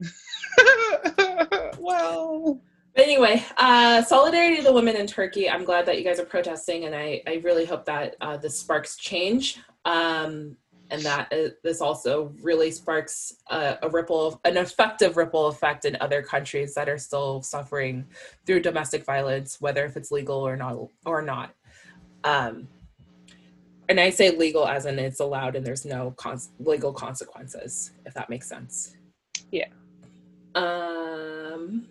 Speaker 1: (laughs)
Speaker 2: well.
Speaker 1: But anyway, uh, solidarity to the women in Turkey. I'm glad that you guys are protesting, and I, I really hope that uh, this sparks change. Um, and that uh, this also really sparks a, a ripple, an effective ripple effect in other countries that are still suffering through domestic violence, whether if it's legal or not or not. Um, and I say legal as in it's allowed and there's no cons- legal consequences, if that makes sense.
Speaker 2: Yeah.
Speaker 1: Um,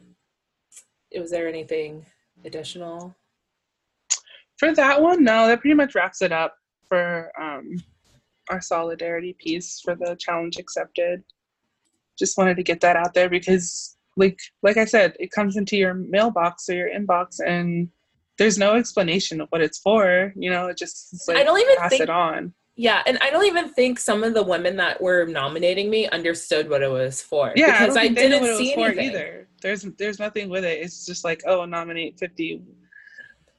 Speaker 1: was there anything additional?
Speaker 2: For that one, no, that pretty much wraps it up for um, our solidarity piece for the challenge accepted. Just wanted to get that out there because, like, like I said, it comes into your mailbox or your inbox, and there's no explanation of what it's for. You know, it just like
Speaker 1: I don't even
Speaker 2: pass
Speaker 1: think,
Speaker 2: it on.
Speaker 1: Yeah, and I don't even think some of the women that were nominating me understood what it was for.
Speaker 2: Yeah,
Speaker 1: because
Speaker 2: I,
Speaker 1: I, didn't
Speaker 2: what
Speaker 1: see
Speaker 2: it was
Speaker 1: anything
Speaker 2: for either. There's there's nothing with it. It's just like, oh, nominate 50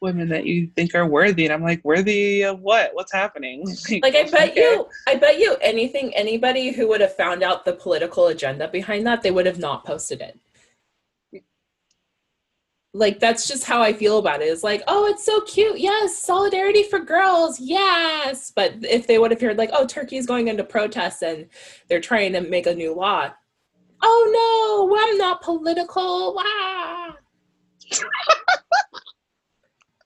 Speaker 2: women that you think are worthy, and I'm like, worthy of what? What's happening? (laughs)
Speaker 1: Like I bet
Speaker 2: okay.
Speaker 1: you, I bet you anything. Anybody who would have found out the political agenda behind that, they would have not posted it. Like that's just how I feel about it. It's like, oh, it's so cute. Yes, solidarity for girls. Yes. But if they would have heard like, oh, Turkey is going into protests and they're trying to make a new law. Oh no, I'm not political. Wow. (laughs)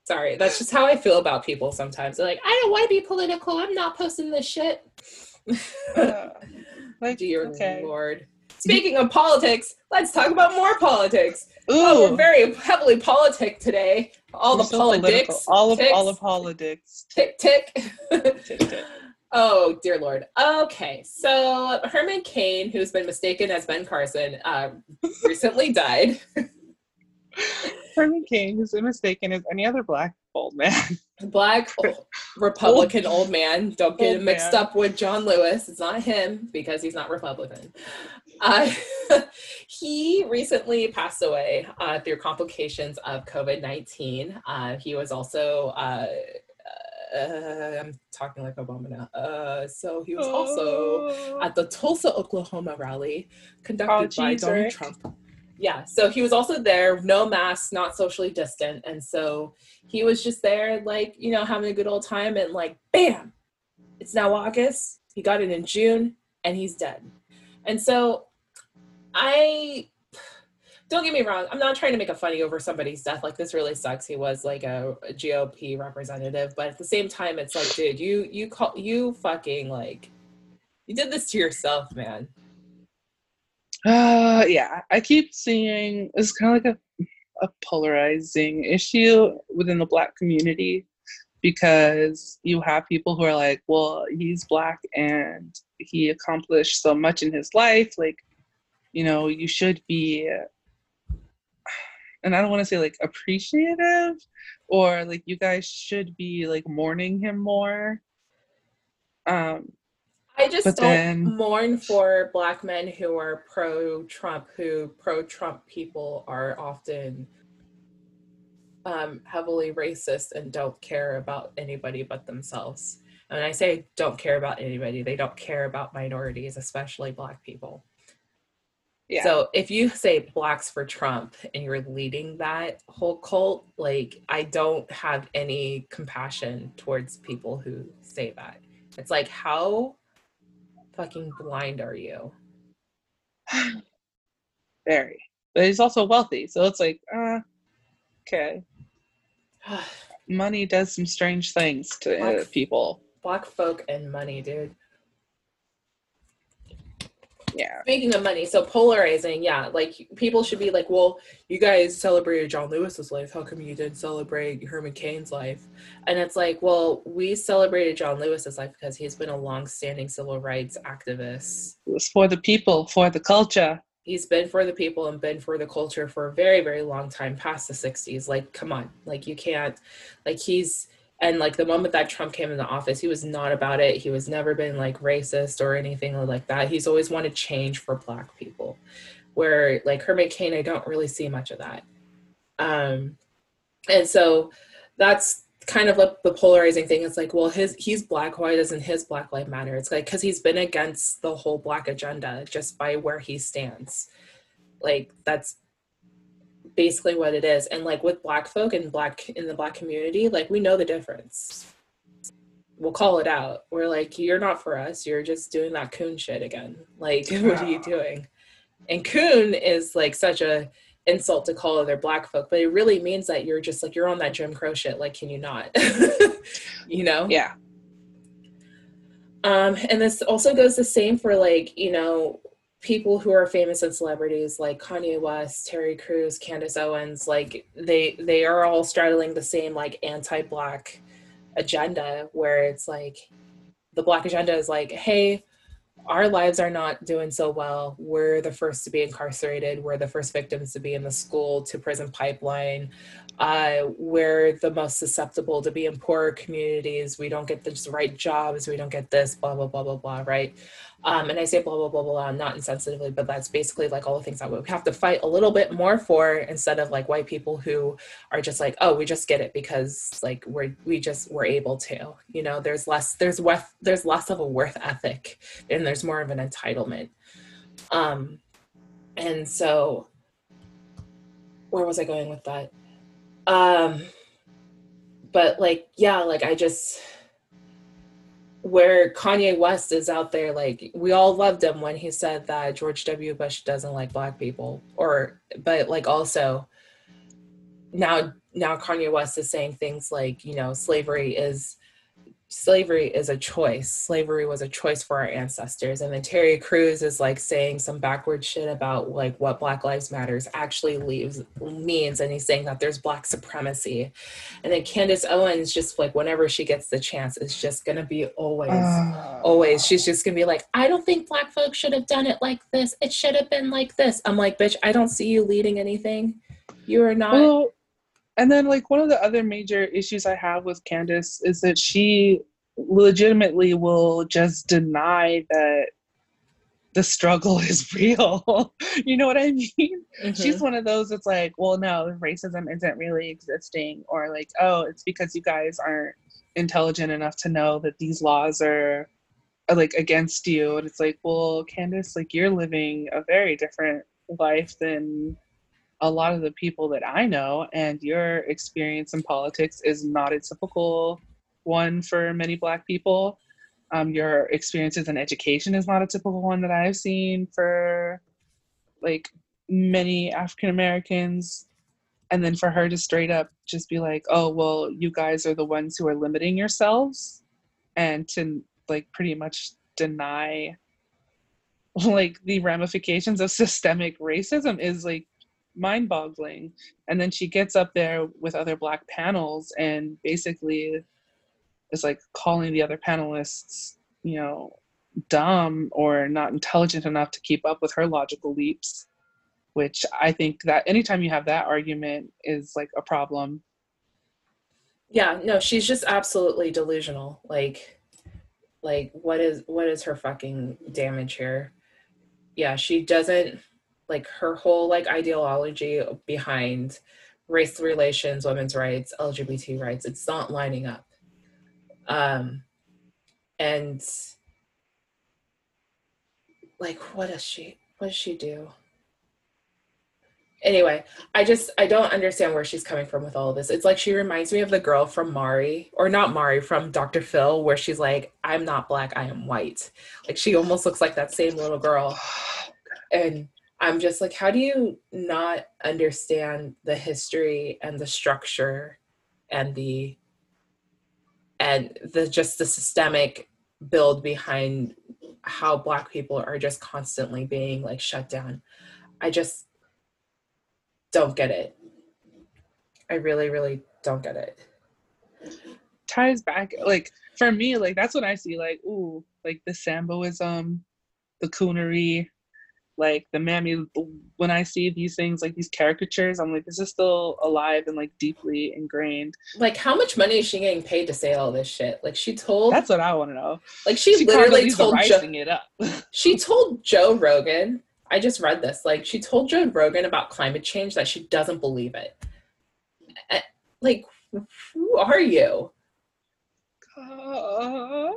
Speaker 1: Sorry, that's just how I feel about people sometimes. They're like, I don't want to be political. I'm not posting this shit.
Speaker 2: Uh, (laughs) like,
Speaker 1: Dear
Speaker 2: okay.
Speaker 1: Lord. Speaking of politics, let's talk about more politics.
Speaker 2: Ooh,
Speaker 1: Oh, we're very heavily politic today. All
Speaker 2: we're
Speaker 1: the
Speaker 2: so
Speaker 1: politics.
Speaker 2: political. All of
Speaker 1: ticks,
Speaker 2: all of politics.
Speaker 1: tick tick. (laughs)
Speaker 2: Tick, tick.
Speaker 1: oh dear Lord. Okay, so Herman Cain, who's been mistaken as Ben Carson, uh, (laughs) recently died.
Speaker 2: Herman Cain is mistaken as any other black old man. (laughs)
Speaker 1: Black oh, Republican old man. Don't get him mixed
Speaker 2: man.
Speaker 1: up with John Lewis. It's not him because he's not Republican. Uh, (laughs) he recently passed away uh, through complications of COVID 19. Uh, he was also, uh, uh, I'm talking like Obama now. Uh, so he was also
Speaker 2: Oh.
Speaker 1: at the Tulsa, Oklahoma rally conducted
Speaker 2: Oh,
Speaker 1: by Donald Trump. Yeah, so he was also there, no mask, not socially distant. And so he was just there, like, you know, having a good old time. And, like, bam, it's now August. He got it in June and he's dead. And so I don't get me wrong, I'm not trying to make a funny over somebody's death. Like this really sucks. He was like a, GOP representative, but at the same time, it's like, dude, you you call you fucking like you did this to yourself, man.
Speaker 2: Uh, yeah, I keep seeing it's kind of like a, a polarizing issue within the black community because you have people who are like, well, he's black and he accomplished so much in his life. Like, you know, you should be, and I don't want to say like appreciative or like you guys should be like mourning him more. Um,
Speaker 1: I just don't
Speaker 2: then-
Speaker 1: mourn for black men who are pro Trump, who pro Trump people are often um, heavily racist and don't care about anybody but themselves. When I say don't care about anybody, they don't care about minorities, especially black people.
Speaker 2: yeah.
Speaker 1: So if you say blacks for Trump and you're leading that whole cult, like I don't have any compassion towards people who say that. It's like how fucking blind are you? (sighs)
Speaker 2: very. But he's also wealthy, so it's like, uh, okay. (sighs) Money does some strange things to uh,
Speaker 1: Black-
Speaker 2: people.
Speaker 1: Black folk and money, dude.
Speaker 2: Yeah.
Speaker 1: Speaking of money, so polarizing, yeah, like people should be like, well, you guys celebrated John Lewis's life. How come you didn't celebrate Herman Cain's life? And it's like, well, we celebrated John Lewis's life because he's been a long-standing civil rights activist.
Speaker 2: It was for the people, for the culture.
Speaker 1: He's been for the people and been for the culture for a very, very long time, past the 60s. Like, come on, like you can't, like he's and like the moment that Trump came into office, he was not about it. He was never been like racist or anything like that. He's always wanted change for black people. Where like Herman Cain, I don't really see much of that. Um and so that's kind of like the polarizing thing. It's like, well, his he's black, why doesn't his black life matter? It's like because he's been against the whole black agenda just by where he stands. Like that's basically what it is. And like with black folk and black in the black community, like we know the difference. We'll call it out. We're like, you're not for us. You're just doing that coon shit again. Like, (laughs) what are you doing? And coon is like such a insult to call other black folk, but it really means that you're just like you're on that Jim Crow shit. Like, can you not? (laughs) you know?
Speaker 2: Yeah.
Speaker 1: Um, and this also goes the same for like, you know, people who are famous and celebrities like Kanye West, Terry Crews, Candace Owens, like they they are all straddling the same like anti-black agenda where it's like the black agenda is like, hey, our lives are not doing so well. We're the first to be incarcerated. We're the first victims to be in the school to prison pipeline. Uh, we're the most susceptible to be in poorer communities. We don't get the right jobs. We don't get this, blah, blah, blah, blah, blah, right? Um, and I say blah, blah, blah, blah, not insensitively, but that's basically like all the things that we have to fight a little bit more for instead of like white people who are just like, oh, we just get it because like we're, we just, we're able to, you know, there's less, there's worth, there's less of a worth ethic and there's more of an entitlement. Um, and so where was I going with that? Um, but like, yeah, like I just, where Kanye West is out there, like we all loved him when he said that George W. Bush doesn't like black people, or but like also now now Kanye West is saying things like you know slavery is slavery is a choice. Slavery was a choice for our ancestors. And then Terry Crews is like saying some backward shit about like what Black Lives Matters actually leaves means. And he's saying that there's black supremacy. And then Candace Owens just like whenever she gets the chance, it's just gonna be always, uh, always. She's just gonna be like, I don't think black folks should have done it like this. It should have been like this. I'm like, bitch, I don't see you leading anything. You are not well,
Speaker 2: and then like one of the other major issues I have with Candace is that she legitimately will just deny that the struggle (laughs) is real. (laughs) you know what I mean? Mm-hmm. She's one of those that's like, well, no, racism isn't really existing, or like, oh, it's because you guys aren't intelligent enough to know that these laws are, are like against you. And it's like, well, Candace, like you're living a very different life than a lot of the people that I know, and your experience in politics is not a typical one for many Black people. Um, your experiences in education is not a typical one that I've seen for like many African Americans. And then for her to straight up just be like, oh, well, you guys are the ones who are limiting yourselves, and to like pretty much deny (laughs) like the ramifications of systemic racism is like mind boggling. And then she gets up there with other black panels and basically is like calling the other panelists, you know, dumb or not intelligent enough to keep up with her logical leaps. Which I think that anytime you have that argument is like a problem.
Speaker 1: Yeah, no, she's just absolutely delusional. Like like what is what is her fucking damage here? Yeah, she doesn't like her whole like ideology behind race relations, women's rights, LGBT rights, it's not lining up. Um, and like, what does she, what does she do? Anyway, I just, I don't understand where she's coming from with all of this. It's like she reminds me of the girl from Maury, or not Maury, from Dr. Phil, where she's like, I'm not black, I am white. Like she almost looks like that same little girl. And I'm just like, how do you not understand the history and the structure and the and the just the systemic build behind how black people are just constantly being like shut down. I just don't get it. I really, really don't get it.
Speaker 2: Ties back like for me, like that's what I see, like, ooh, like the samboism, the coonery, like the mammy when i see these things like these caricatures i'm like is this is still alive and like deeply ingrained?
Speaker 1: Like how much money is she getting paid to say all this shit? Like she told
Speaker 2: that's what i want to know.
Speaker 1: Like she, she literally told joe it up. (laughs) she told joe rogan i just read this like she told joe rogan about climate change that she doesn't believe it. Like who are you? Uh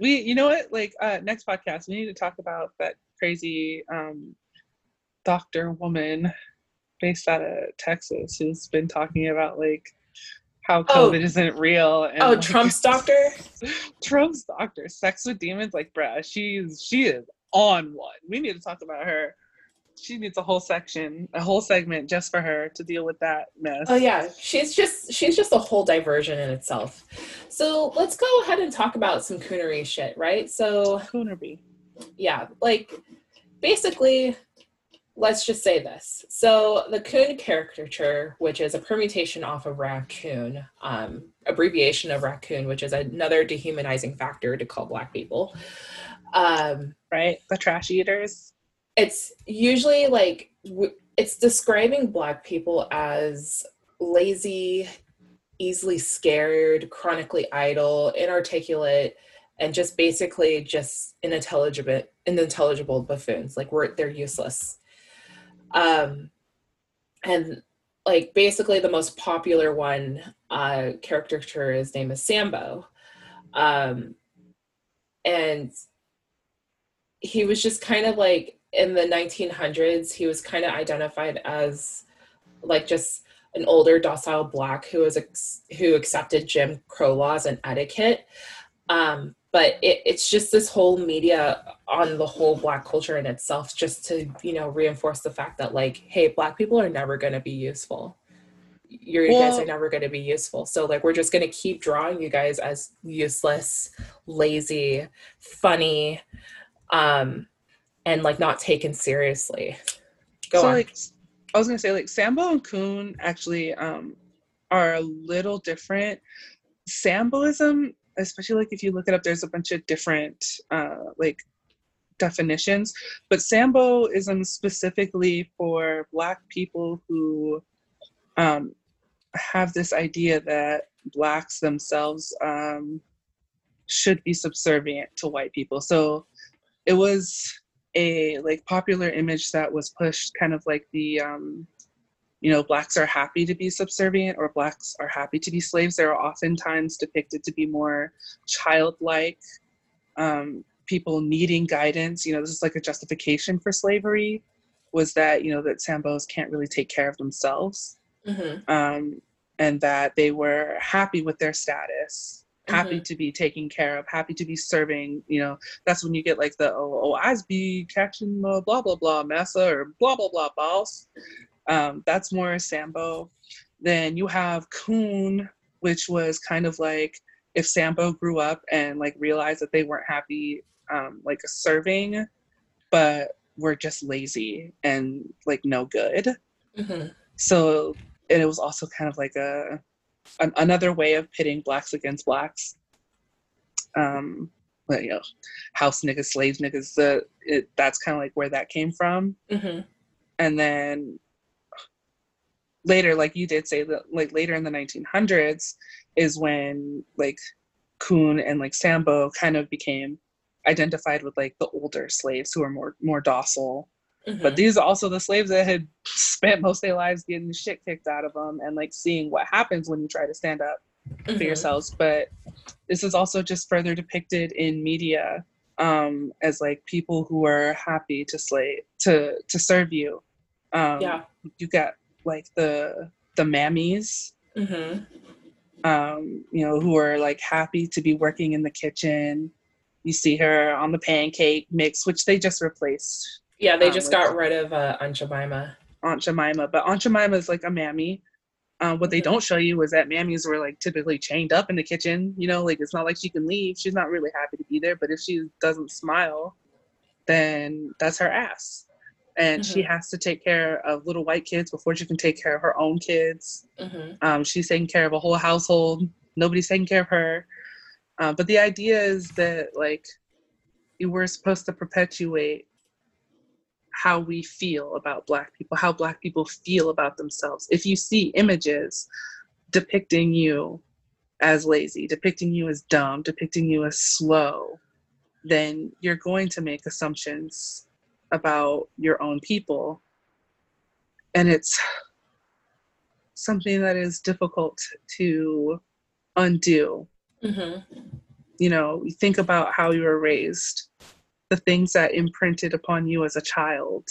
Speaker 2: we you know what like uh next podcast we need to talk about that crazy um doctor woman based out of Texas who's been talking about like how COVID oh. isn't real.
Speaker 1: And, oh, like, Trump's (laughs) doctor.
Speaker 2: Trump's doctor, sex with demons. Like, bruh, she's she is on one. We need to talk about her. She needs a whole section, a whole segment just for her to deal with that mess.
Speaker 1: Oh yeah, she's just she's just a whole diversion in itself. So let's go ahead and talk about some coonery shit, right? So
Speaker 2: coonery.
Speaker 1: Yeah, like basically let's just say this. So the coon caricature, which is a permutation off of raccoon, um, abbreviation of raccoon, which is another dehumanizing factor to call black people. Um,
Speaker 2: right, the trash eaters.
Speaker 1: It's usually like it's describing black people as lazy, easily scared, chronically idle, inarticulate, and just basically just unintelligible, unintelligible buffoons. Like we're they're useless um, and like basically the most popular one uh, caricature his name is Sambo. Um, and he was just kind of like in the 1900s, he was kind of identified as like just an older docile black who was ex- who accepted Jim Crow laws and etiquette. Um, but it, it's just this whole media on the whole black culture in itself just to you know reinforce the fact that like hey black people are never going to be useful you well, guys are never going to be useful so like we're just going to keep drawing you guys as useless lazy funny um and like not taken seriously
Speaker 2: go so on like i was to say like sambo and coon actually um are a little different samboism especially like if you look it up, there's a bunch of different uh, like definitions. But Samboism specifically for Black people who um, have this idea that Blacks themselves um, should be subservient to white people. So it was a like popular image that was pushed kind of like the um, you know, blacks are happy to be subservient or blacks are happy to be slaves. They are oftentimes depicted to be more childlike, um, people needing guidance. You know, this is like a justification for slavery was that, you know, that Sambos can't really take care of themselves. Mm-hmm. Um, and that they were happy with their status, happy mm-hmm. to be taken care of, happy to be serving. You know, that's when you get like the oh, oh I's be catching the blah blah blah massa or blah blah blah boss. Um, that's more Sambo. Then you have Coon, which was kind of like if Sambo grew up and like realized that they weren't happy um, like serving, but were just lazy and like no good. Mm-hmm. So and it was also kind of like a an, another way of pitting blacks against blacks. Um, but, you know, house niggas, slaves niggas. The it, that's kind of like where that came from. Mm-hmm. And then later, like you did say that, like later in the 1900s is when like Coon and like Sambo kind of became identified with like the older slaves who are more more docile. Mm-hmm. But these are also the slaves that had spent most of their lives getting shit kicked out of them and like seeing what happens when you try to stand up mm-hmm. for yourselves. But this is also just further depicted in media um, as like people who are happy to slay to to serve you. Um, yeah, you got like the the mammies mm-hmm. um, you know who are like happy to be working in the kitchen you see her on the pancake mix which they just replaced
Speaker 1: yeah they um, just got rid of uh, aunt jemima
Speaker 2: aunt jemima but aunt jemima is like a mammy um, what they mm-hmm. don't show you is that mammies were like typically chained up in the kitchen you know like it's not like she can leave she's not really happy to be there but if she doesn't smile then that's her ass and mm-hmm. she has to take care of little white kids before she can take care of her own kids. Mm-hmm. Um, she's taking care of a whole household. Nobody's taking care of her. Uh, but the idea is that like we're supposed to perpetuate how we feel about black people, how black people feel about themselves. If you see images depicting you as lazy, depicting you as dumb, depicting you as slow, then you're going to make assumptions about your own people. And it's something that is difficult to undo. Mm-hmm. You know, you think about how you were raised, the things that imprinted upon you as a child,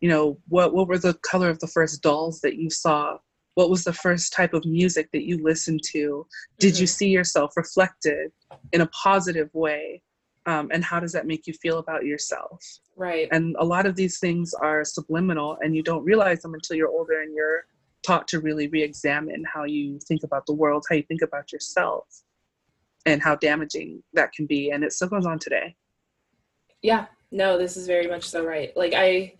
Speaker 2: you know what what were the color of the first dolls that you saw? What was the first type of music that you listened to? Did mm-hmm. you see yourself reflected in a positive way? Um, and how does that make you feel about yourself?
Speaker 1: Right.
Speaker 2: And a lot of these things are subliminal and you don't realize them until you're older and you're taught to really re-examine how you think about the world how you think about yourself and how damaging that can be and it still goes on today
Speaker 1: yeah. No this is very much so right. Like i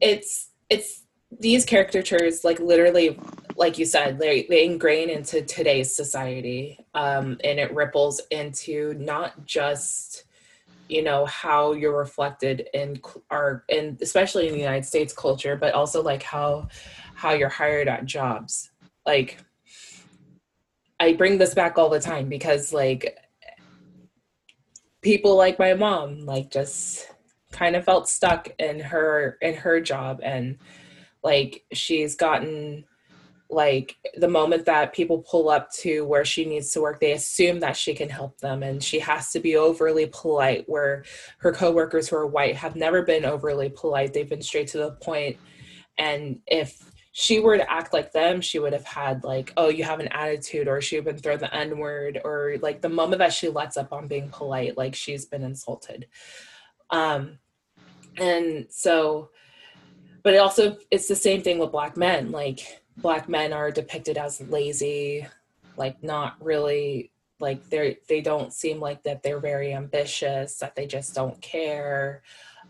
Speaker 1: it's it's these caricatures like literally like you said they, they ingrain into today's society um, and it ripples into not just you know how you're reflected in our and especially in the united states culture but also like how how you're hired at jobs. Like i bring this back all the time because like people like my mom like just kind of felt stuck in her in her job and like she's gotten like the moment that people pull up to where she needs to work they assume that she can help them and she has to be overly polite where her coworkers who are white have never been overly polite. They've been straight to the point. And if she were to act like them she would have had like oh you have an attitude or she would have been thrown the n word or like the moment that she lets up on being polite like she's been insulted. Um and so but it also it's the same thing with black men like black men are depicted as lazy like not really like they're they don't seem like that they're very ambitious that they just don't care.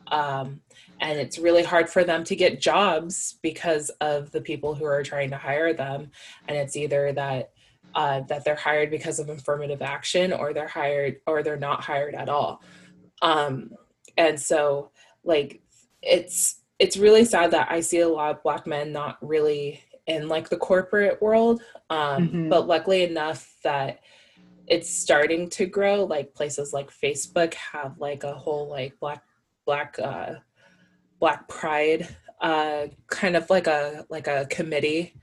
Speaker 1: Um, and it's really hard for them to get jobs because of the people who are trying to hire them and it's either that uh, that they're hired because of affirmative action or they're hired or they're not hired at all um, and so like it's it's really sad that I see a lot of black men not really in like the corporate world. Um, mm-hmm. But luckily enough that it's starting to grow. Like places like Facebook have like a whole like black black uh, black pride uh, kind of like a like a committee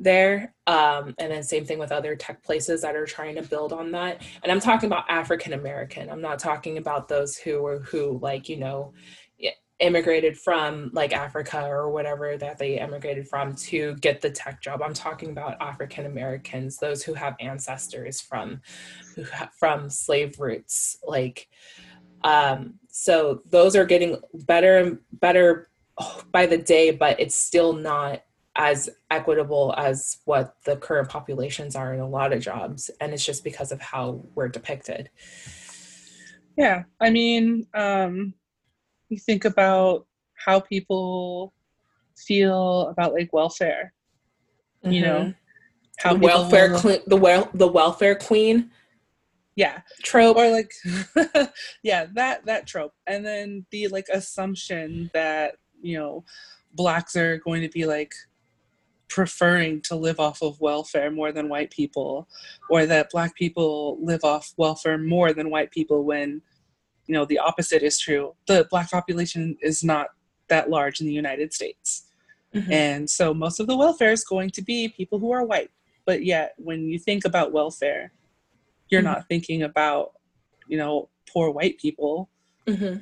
Speaker 1: there um, and then same thing with other tech places that are trying to build on that and i'm talking about african american i'm not talking about those who are who like you know immigrated from like Africa or whatever that they immigrated from to get the tech job. I'm talking about African Americans, those who have ancestors from who from slave roots. Like, um, so those are getting better and better by the day, but it's still not as equitable as what the current populations are in a lot of jobs, and it's just because of how we're depicted.
Speaker 2: Yeah, I mean, um, you think about how people feel about like welfare mm-hmm. you know mm-hmm.
Speaker 1: how welfare cl- the well the welfare queen
Speaker 2: yeah.
Speaker 1: Trope.
Speaker 2: Or like (laughs) yeah that that trope. And then the like assumption that you know blacks are going to be like preferring to live off of welfare more than white people or that black people live off welfare more than white people when you know the opposite is true. The black population is not that large in the united states. Mm-hmm. and so most of the welfare is going to be people who are white. But yet when you think about welfare you're mm-hmm. not thinking about you know poor white people mm-hmm.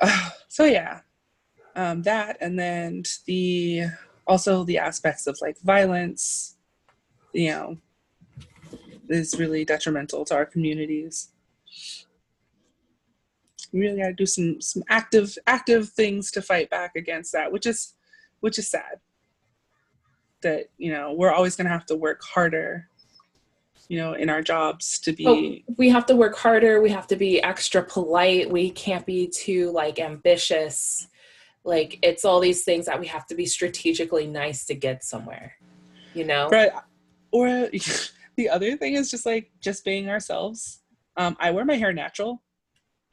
Speaker 2: uh, (sighs) so yeah um, that and then the also the aspects of like violence you know is really detrimental to our communities we really got to do some some active active things to fight back against that which is which is sad that you know we're always going to have to work harder you know in our jobs to be
Speaker 1: oh, we have to work harder. We have to be extra polite. We can't be too like ambitious. Like it's all these things that we have to be strategically nice to get somewhere you know?
Speaker 2: Right. Or (laughs) the other thing is just like just being ourselves. Um, i wear my hair natural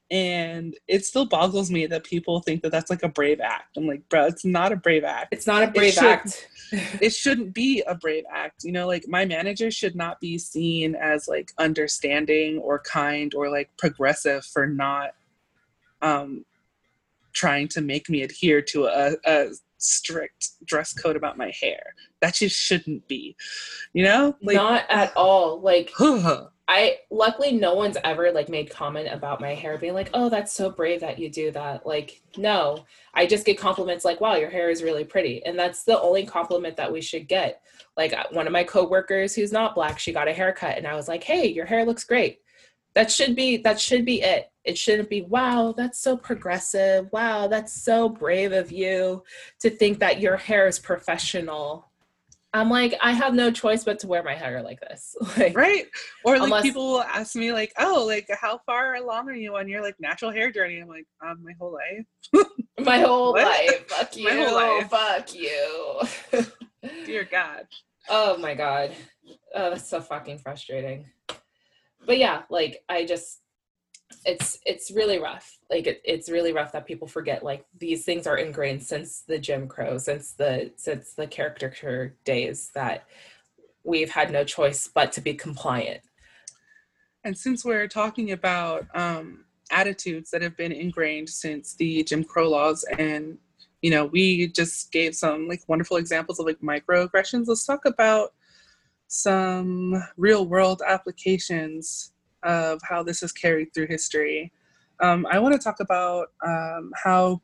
Speaker 2: and it still boggles me that people think that that's like a brave act i'm like bro it's not a brave act
Speaker 1: it's not a brave it act (laughs)
Speaker 2: it shouldn't be a brave act you know like my manager should not be seen as like understanding or kind or like progressive for not um trying to make me adhere to a, a strict dress code about my hair. That just shouldn't be, you know?
Speaker 1: Like, Not at all. Like, (sighs) I luckily no one's ever like made comment about my hair being like, "Oh, that's so brave that you do that." Like, no. I just get compliments like, "Wow, your hair is really pretty." And that's the only compliment that we should get. Like uh, one of my coworkers who's not black, she got a haircut and I was like, "Hey, your hair looks great." That should be that should be it. It shouldn't be, "Wow, that's so progressive. Wow, that's so brave of you to think that your hair is professional." I'm like, I have no choice but to wear my hair like this. (laughs) like,
Speaker 2: right. Or like unless, people will ask me like, oh, like how far along are you on your like natural hair journey? I'm like, um, my whole life. (laughs)
Speaker 1: my whole (laughs) life. Fuck you. My whole life. Fuck you.
Speaker 2: Dear God.
Speaker 1: Oh my God. Oh, that's so fucking frustrating. But yeah, like I just it's it's really rough. Like it, it's really rough that people forget like these things are ingrained since the jim crow since the since the caricature days that we've had no choice but to be compliant.
Speaker 2: And since we're talking about um, attitudes that have been ingrained since the jim crow laws and you know we just gave some like wonderful examples of like microaggressions let's talk about some real world applications of how this is carried through history. Um, I want to talk about um, how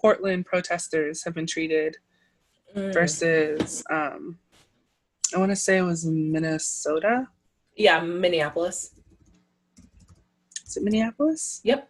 Speaker 2: Portland protesters have been treated mm. versus, um, I want to say it was Minnesota.
Speaker 1: Yeah, Minneapolis.
Speaker 2: Is it Minneapolis?
Speaker 1: Yep.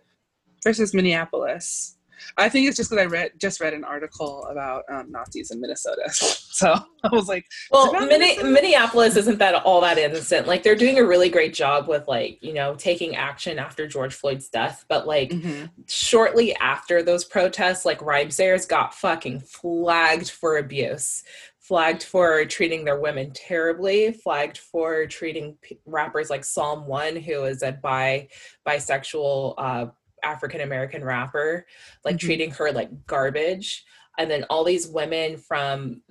Speaker 2: Versus Minneapolis. I think it's just because I read just read an article about um, Nazis in Minnesota, (laughs) so I was like,
Speaker 1: "Well, Minne- Minneapolis isn't that all that innocent? Like they're doing a really great job with like you know taking action after George Floyd's death, but like mm-hmm. shortly after those protests, like Rhymesayers got fucking flagged for abuse." Flagged for treating their women terribly, flagged for treating p- rappers like Psalm One, who is a bi bisexual uh, African American rapper, like mm-hmm. treating her like garbage. And then all these women from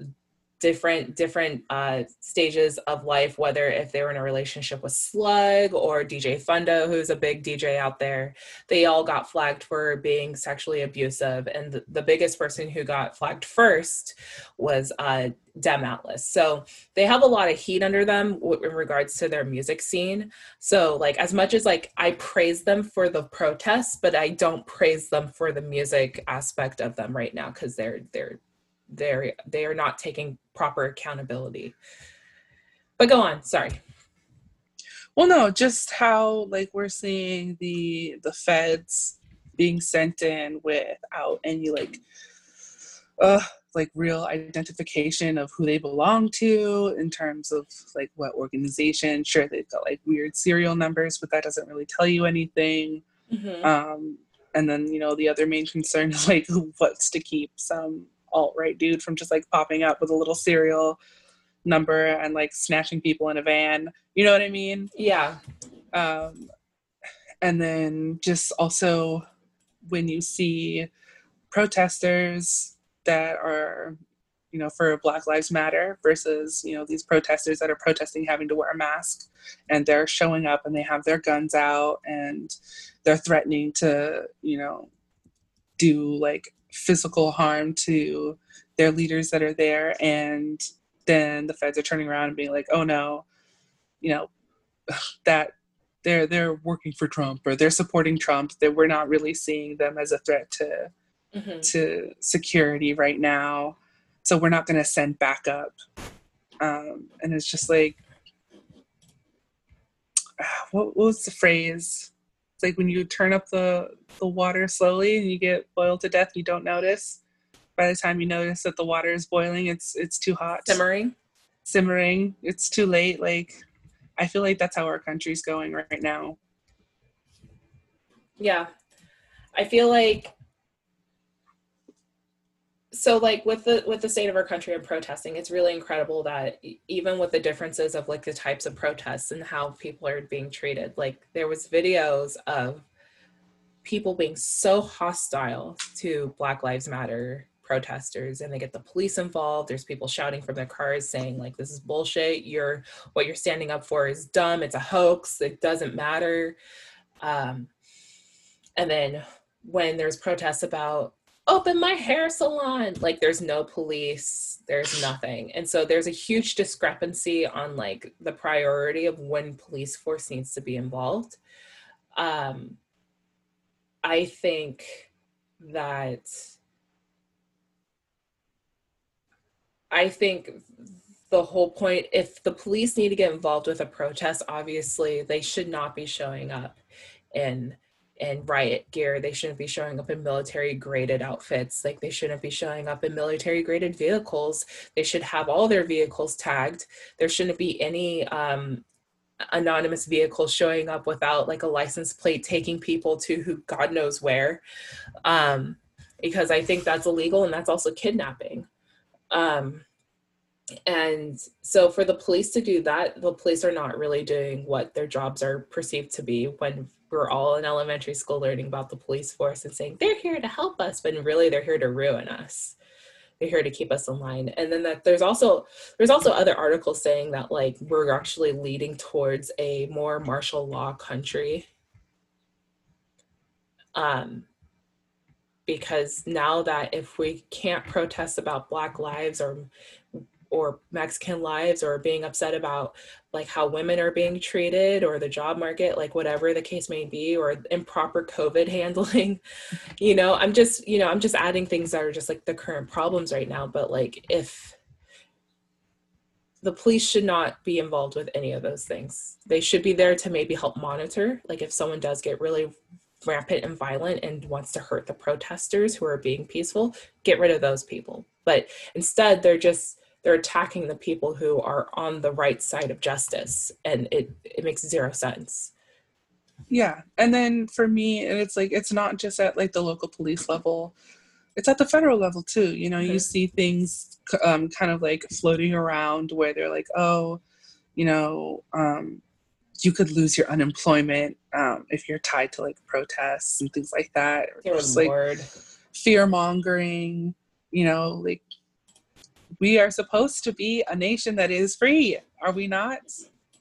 Speaker 1: different different uh, stages of life, whether if they were in a relationship with Slug or DJ Fundo, who's a big DJ out there, they all got flagged for being sexually abusive. And the, the biggest person who got flagged first was uh, Dem Atlas. So they have a lot of heat under them w- in regards to their music scene. So like as much as like I praise them for the protests, but I don't praise them for the music aspect of them right now because they're they're they're they are not taking proper accountability. But go on sorry.
Speaker 2: Well no just how like we're seeing the the feds being sent in without any like uh like real identification of who they belong to in terms of like what organization. Sure they've got like weird serial numbers but that doesn't really tell you anything. Mm-hmm. um and then you know the other main concern is like (laughs) what's to keep some alt right dude from just like popping up with a little serial number and like snatching people in a van. You know what I mean?
Speaker 1: Yeah.
Speaker 2: Um, and then just also when you see protesters that are you know for black lives matter versus you know these protesters that are protesting having to wear a mask and they're showing up and they have their guns out and they're threatening to you know do like physical harm to their leaders that are there and then the feds are turning around and being like oh no you know (sighs) that they're they're working for trump or they're supporting trump that we're not really seeing them as a threat to mm-hmm. to security right now so we're not going to send backup um, and it's just like (sighs) what, what was the phrase it's like when you turn up the the water slowly and you get boiled to death, you don't notice. By the time you notice that the water is boiling, it's it's too hot.
Speaker 1: Simmering.
Speaker 2: Simmering. It's too late. Like I feel like that's how our country's going right now.
Speaker 1: Yeah. I feel like so like with the with the state of our country and protesting it's really incredible that even with the differences of like the types of protests and how people are being treated like there was videos of people being so hostile to black lives matter protesters and they get the police involved. There's people shouting from their cars saying like this is bullshit. You're what you're standing up for is dumb. It's a hoax. It doesn't matter. Um, and then when there's protests about open my hair salon. Like there's no police there's nothing. And so there's a huge discrepancy on like the priority of when police force needs to be involved. Um i think that i think the whole point if the police need to get involved with a protest obviously they should not be showing up in in riot gear. They shouldn't be showing up in military graded outfits. Like they shouldn't be showing up in military graded vehicles. They should have all their vehicles tagged. There shouldn't be any um, anonymous vehicles showing up without like a license plate taking people to who God knows where. Um, because I think that's illegal and that's also kidnapping. Um, and so for the police to do that, the police are not really doing what their jobs are perceived to be when we're all in elementary school learning about the police force and saying they're here to help us, but really they're here to ruin us. They're here to keep us in line. And then that there's also there's also other articles saying that like we're actually leading towards a more martial law country. Um because now that if we can't protest about black lives or or Mexican lives or being upset about like how women are being treated or the job market, like whatever the case may be, or improper COVID (laughs) handling. you know, I'm just, you know, I'm just adding things that are just like the current problems right now. But like if the police should not be involved with any of those things. They should be there to maybe help monitor. Like if someone does get really rampant and violent and wants to hurt the protesters who are being peaceful, get rid of those people. But instead, they're just they're attacking the people who are on the right side of justice and it it makes zero sense
Speaker 2: yeah and then for me and it's like it's not just at like the local police level it's at the federal level too you know mm-hmm. you see things um, kind of like floating around where they're like oh you know um, you could lose your unemployment um, if you're tied to like protests and things like that just like fear mongering you know like we are supposed to be a nation that is free, are we not?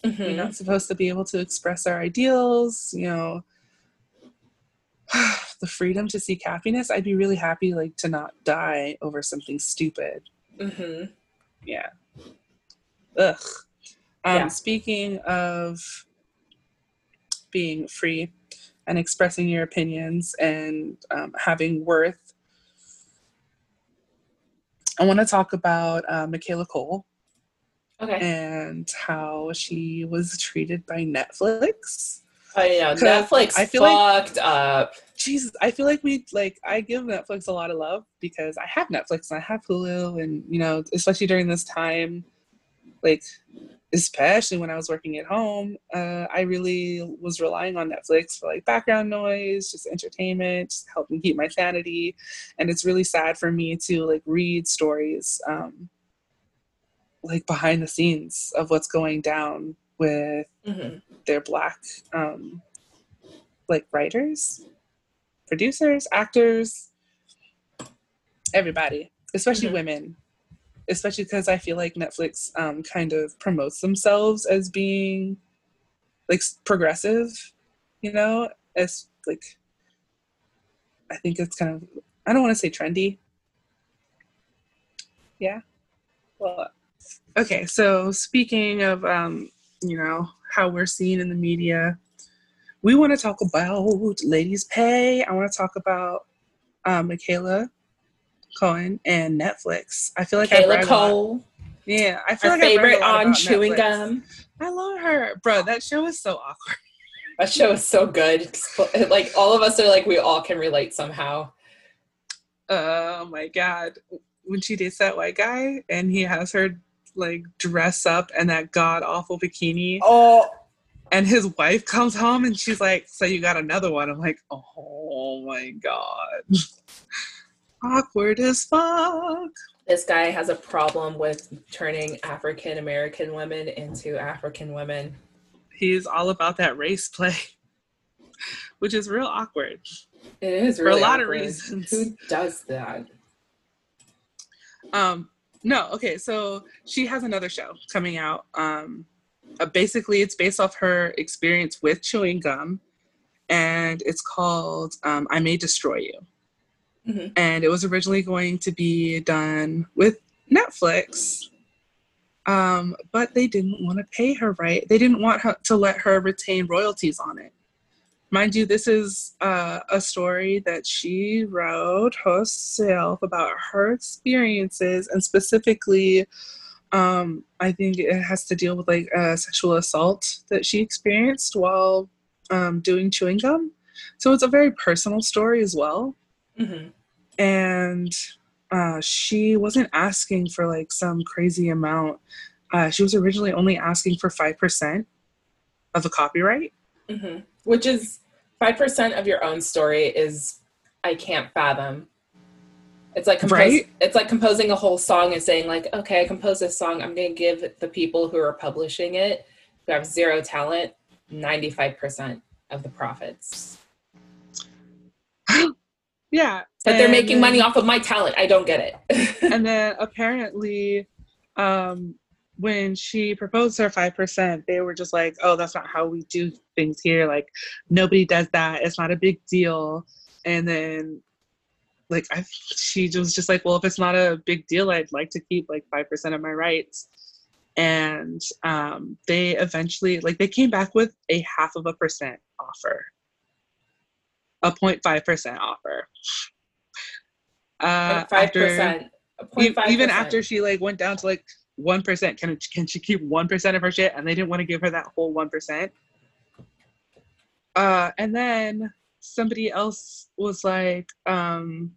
Speaker 2: Mm-hmm. We're not supposed to be able to express our ideals, you know. (sighs) the freedom to seek happiness. I'd be really happy, like, to not die over something stupid. Mm-hmm. Yeah. Ugh. Um, yeah. Speaking of being free and expressing your opinions and um, having worth I want to talk about uh, Michaela Coel. Okay. And how she was treated by Netflix.
Speaker 1: Oh yeah, Netflix I feel fucked like, up.
Speaker 2: Jesus, I feel like we like I give Netflix a lot of love because I have Netflix and I have Hulu and you know, especially during this time, like especially when I was working at home, uh, I really was relying on Netflix for like background noise, just entertainment, just helping keep my sanity. And it's really sad for me to like read stories um, like behind the scenes of what's going down with mm-hmm. their black um, like writers, producers, actors, everybody, especially mm-hmm. women especially because I feel like Netflix um, kind of promotes themselves as being like progressive, you know, as like I think it's kind of I don't want to say trendy. Yeah. Well, okay. So speaking of um, you know how we're seen in the media, we want to talk about ladies' pay. I want to talk about um, Michaela Coel and Netflix. I feel like
Speaker 1: Kayla Coel.
Speaker 2: Yeah, I feel
Speaker 1: Our
Speaker 2: like
Speaker 1: favorite on chewing Netflix. gum.
Speaker 2: I love her, bro. That show is so awkward.
Speaker 1: That show is so good. Like all of us are like we all can relate somehow.
Speaker 2: Oh my god, when she dates that white guy and he has her like dress up in that god awful bikini.
Speaker 1: Oh.
Speaker 2: And his wife comes home and she's like, "So you got another one?" I'm like, "Oh my god." Awkward as fuck.
Speaker 1: This guy has a problem with turning African American women into African women.
Speaker 2: He's all about that race play, which is real awkward.
Speaker 1: It is
Speaker 2: for
Speaker 1: really
Speaker 2: a lot
Speaker 1: awkward.
Speaker 2: of reasons.
Speaker 1: Who does that?
Speaker 2: Um, no, okay, so she has another show coming out. Um, uh, basically, it's based off her experience with chewing gum, and it's called um, "I May Destroy You." Mm-hmm. and it was originally going to be done with Netflix. Um, but they didn't want to pay her right. They didn't want her to let her retain royalties on it. Mind you, this is uh, a story that she wrote herself about her experiences, and specifically, um, I think it has to deal with like a sexual assault that she experienced while um, doing chewing gum. So it's a very personal story as well. Mm-hmm. And uh, she wasn't asking for like some crazy amount. Uh, she was originally only asking for 5% of the copyright.
Speaker 1: Mm-hmm. Which is 5% of your own story is, I can't fathom. It's like compos- right? it's like composing a whole song and saying like, okay, I composed this song. I'm going to give the people who are publishing it, who have zero talent, 95% of the profits. (laughs)
Speaker 2: yeah.
Speaker 1: But they're making then, money off of my talent. I don't get
Speaker 2: it. (laughs) and then apparently, um, when she proposed her 5%, they were just like, oh, that's not how we do things here. Like, nobody does that. It's not a big deal. And then, like, I, she was just like, well, if it's not a big deal, I'd like to keep like 5% of my rights and um, they eventually like they came back with a half of a percent offer a 0.5% offer. Uh 5% after, even after she like went down to like 1% can can she keep 1% of her shit and they didn't want to give her that whole 1% uh and then somebody else was like um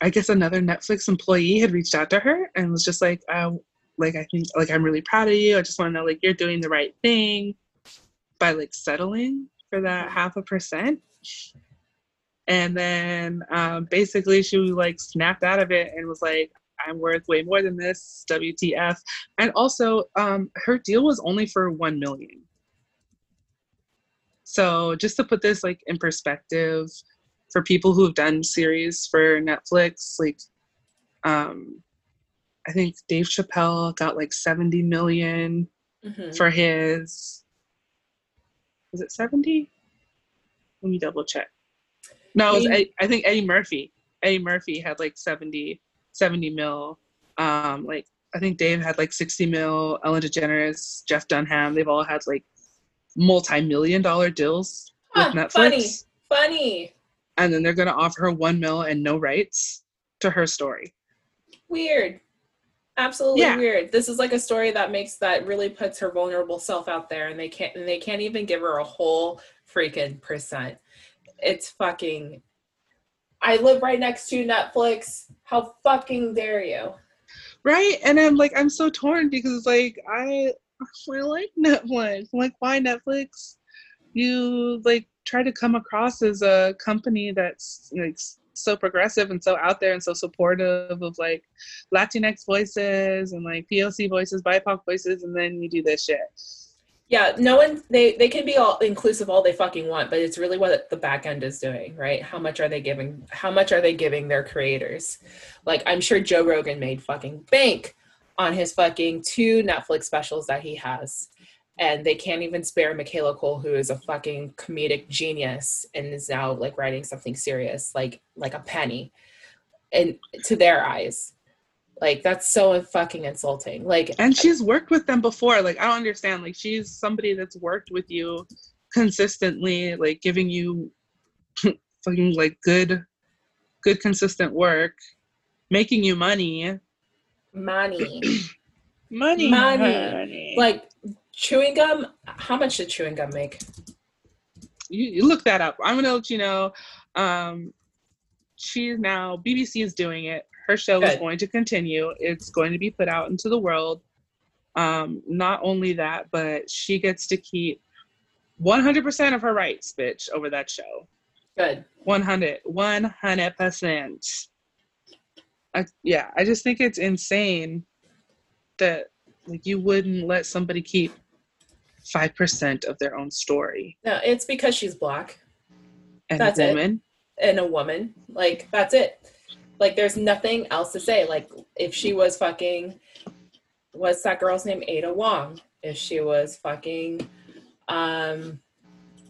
Speaker 2: I guess another Netflix employee had reached out to her and was just like, uh, like I think like I'm really proud of you. I just want to know like you're doing the right thing by like settling for that half a percent. And then um, basically she like snapped out of it and was like, I'm worth way more than this, WTF. And also, um, her deal was only for one million. So just to put this like in perspective, for people who have done series for Netflix, like um, I think Dave Chappelle got like 70 million mm-hmm. for his. Was it 70? Let me double check. No, it was Eddie, I think Eddie Murphy. Eddie Murphy had like 70, 70 mil. Um, like I think Dave had like 60 mil. Ellen DeGeneres, Jeff Dunham, they've all had like multi-million dollar deals with Netflix.
Speaker 1: Funny, funny.
Speaker 2: And then they're gonna offer her one mil and no rights to her story.
Speaker 1: Weird absolutely yeah. weird. This is like a story that makes that really puts her vulnerable self out there and they can't and they can't even give her a whole freaking percent. It's fucking i live right next to netflix. How fucking dare you?
Speaker 2: Right? And i'm like i'm so torn because like i i like netflix. I'm like why netflix? You like try to come across as a company that's like so progressive and so out there and so supportive of like Latinx voices and like POC voices, BIPOC voices, and then you do this shit.
Speaker 1: Yeah, no one they they can be all inclusive all they fucking want, but it's really what the back end is doing, right? How much are they giving? How much are they giving their creators? Like I'm sure Joe Rogan made fucking bank on his fucking two Netflix specials that he has and they can't even spare Michaela Coel, who is a fucking comedic genius and is now like writing something serious, like like a penny, and to their eyes, like that's so fucking insulting. Like,
Speaker 2: and she's worked with them before. Like, I don't understand. Like, she's somebody that's worked with you consistently, like giving you (laughs) fucking like good, good consistent work, making you money.
Speaker 1: Money. (clears throat)
Speaker 2: money.
Speaker 1: Money. Like Chewing gum, how much did chewing gum make?
Speaker 2: You, you look that up. I'm gonna let you know. Um, she's now BBC is doing it. Her show Good. is going to continue. It's going to be put out into the world. Um, not only that, but she gets to keep 100% of her rights, bitch, over that show.
Speaker 1: Good.
Speaker 2: 100, 100%. I, yeah, I just think it's insane that like you wouldn't let somebody keep 5% of their own story.
Speaker 1: No, it's because she's black.
Speaker 2: And that's a woman.
Speaker 1: It. And a woman. Like, that's it. Like, there's nothing else to say. Like, if she was fucking, what's that girl's name? Ali Wong. If she was fucking, um,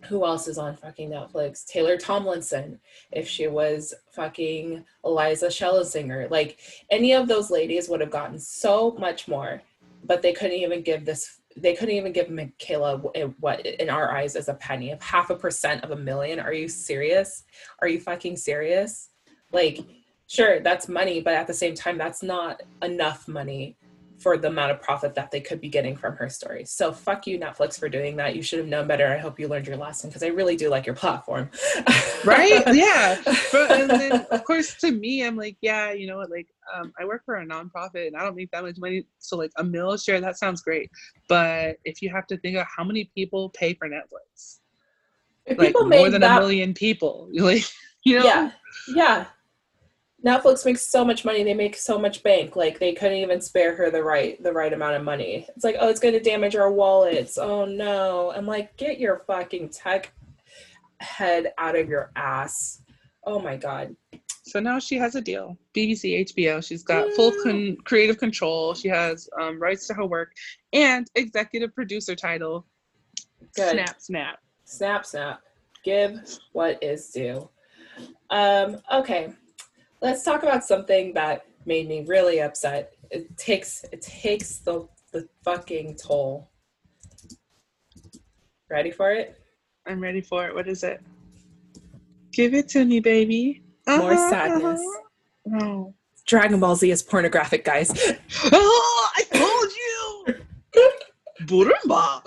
Speaker 1: who else is on fucking Netflix? Taylor Tomlinson, if she was fucking Iliza Shlesinger. Like any of those ladies would have gotten so much more, but they couldn't even give this they couldn't even give Michaela eh, what in our eyes is a penny of half a percent of a million. Are you serious? Are you fucking serious? Like, sure, that's money, but at the same time, that's not enough money for the amount of profit that they could be getting from her story. So fuck you, Netflix, for doing that. You should have known better. I hope you learned your lesson because I really do like your platform.
Speaker 2: right? Yeah. (laughs) But and then of course to me, I'm like, yeah, you know what, like um, I work for a nonprofit and I don't make that much money. So like a mill share, that sounds great. But if you have to think of how many people pay for Netflix, if like more than that, a million people, (laughs) like you know,
Speaker 1: yeah, yeah. Netflix makes so much money. They make so much bank. Like they couldn't even spare her the right the right amount of money. It's like, oh, it's going to damage our wallets. Oh no! I'm like, get your fucking tech head out of your ass. Oh my god.
Speaker 2: So now she has a deal. BBC, HBO. She's got yeah. full con- creative control. She has um, rights to her work and executive producer title. Good. Snap, snap.
Speaker 1: Snap, snap. Give what is due. Um, okay let's talk about something that made me really upset. It takes it takes the the fucking toll. Ready for it?
Speaker 2: I'm ready for it. What is it? Give it to me, baby.
Speaker 1: More uh-huh, sadness. Uh-huh. Dragon Ball Z is pornographic, guys.
Speaker 2: oh, (laughs) I told you. Burumba.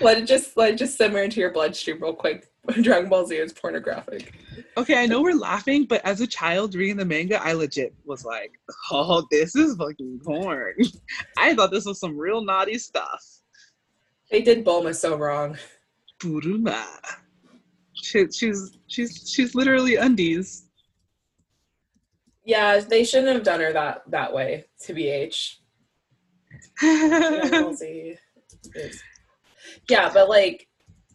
Speaker 1: let it just let it just simmer into your bloodstream real quick. (laughs) Dragon Ball Z is pornographic.
Speaker 2: Okay, I know we're laughing, but as a child reading the manga, I legit was like, "Oh, this is fucking porn." (laughs) I thought this was some real naughty stuff.
Speaker 1: They did Bulma so wrong.
Speaker 2: Buruma. She, she's she's she's literally undies.
Speaker 1: Yeah, they shouldn't have done her that that way. To BH. (laughs) yeah, but like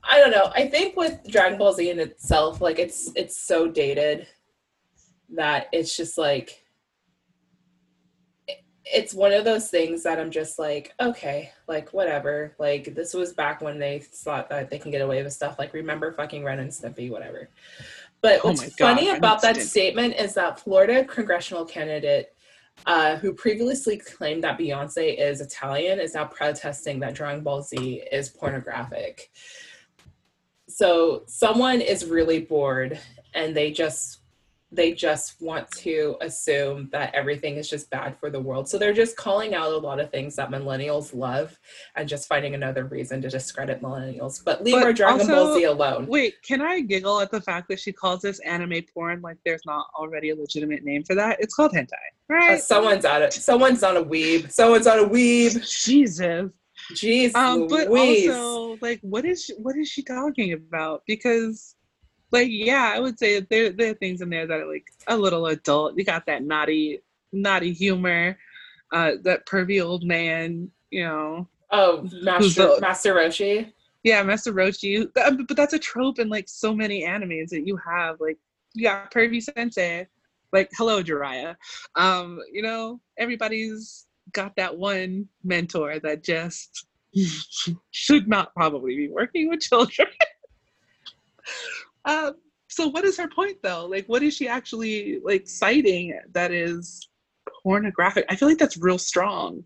Speaker 1: I don't know. I think with Dragon Ball Z in itself, like it's it's so dated that it's just like it's one of those things that I'm just like, okay, like whatever. Like this was back when they thought that they can get away with stuff. Like remember fucking Ren and Snippy, whatever. But oh what's funny God, about that statement is that Florida congressional candidate uh, who previously claimed that Beyonce is Italian is now protesting that Dragon Ball Z is pornographic so someone is really bored and they just they just want to assume that everything is just bad for the world. So they're just calling out a lot of things that millennials love and just finding another reason to discredit millennials. But leave but our Dragon also, Ball Z alone.
Speaker 2: Wait, can I giggle at the fact that she calls this anime porn like there's not already a legitimate name for that? It's called hentai, right? Uh,
Speaker 1: someone's at it. Someone's on a weeb. Someone's on a weeb.
Speaker 2: Jesus.
Speaker 1: Jeez, um, but
Speaker 2: Louise. also like, what is she, what is she talking about? Because, like, yeah, I would say there there are things in there that are like a little adult. You got that naughty naughty humor, uh, that pervy old man, you know.
Speaker 1: Oh, Master Master Roshi.
Speaker 2: Yeah, Master Roshi. But that's a trope in like so many animes that you have. Like, you got pervy sensei. Like, hello, Jiraiya. Um, you know, everybody's got that one mentor that just (laughs) should not probably be working with children. (laughs) um, so what is her point though? Like what is she actually like citing that is pornographic? I feel like that's real strong.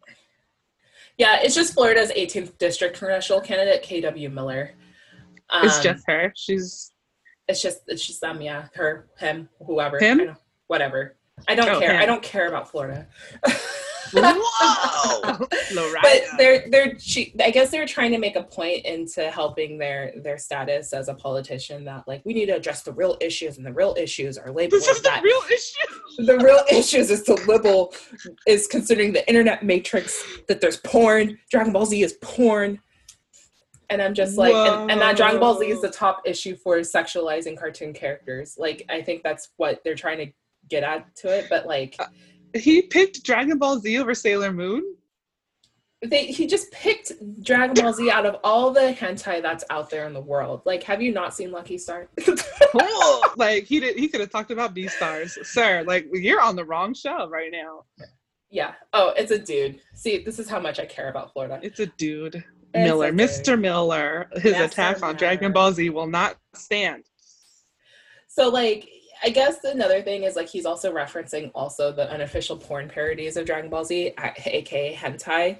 Speaker 1: Yeah, it's just Florida's 18th district congressional candidate, KW Miller.
Speaker 2: Um, it's just her. She's.
Speaker 1: It's just it's just them. Yeah, her, him, whoever.
Speaker 2: Him.
Speaker 1: whatever. I don't oh, care. Him. I don't care about Florida. (laughs) Whoa, (laughs) but they're they're she, I guess they're trying to make a point into helping their their status as a politician that like we need to address the real issues and the real issues are labeled
Speaker 2: this is the real issue.
Speaker 1: The real issues is the liberal is considering the internet matrix that there's porn. Dragon Ball Z is porn. And I'm just like, and, and, that Dragon Ball Z is the top issue for sexualizing cartoon characters. Like, I think that's what they're trying to get at to it. But like, uh,
Speaker 2: he picked Dragon Ball Z over Sailor Moon.
Speaker 1: They, he just picked Dragon Ball Z out of all the hentai that's out there in the world. Like, have you not seen Lucky Star? (laughs)
Speaker 2: cool. Like he did. He could have talked about B stars, sir. Like you're on the wrong show right now.
Speaker 1: Yeah. Oh, it's a dude. See, this is how much I care about Florida.
Speaker 2: It's a dude. Miller,
Speaker 1: okay.
Speaker 2: Mr. Miller, his
Speaker 1: Master
Speaker 2: attack on
Speaker 1: Miller.
Speaker 2: Dragon Ball Z will not stand.
Speaker 1: So like I guess another thing is like he's also referencing also the unofficial porn parodies of Dragon Ball Z, aka hentai.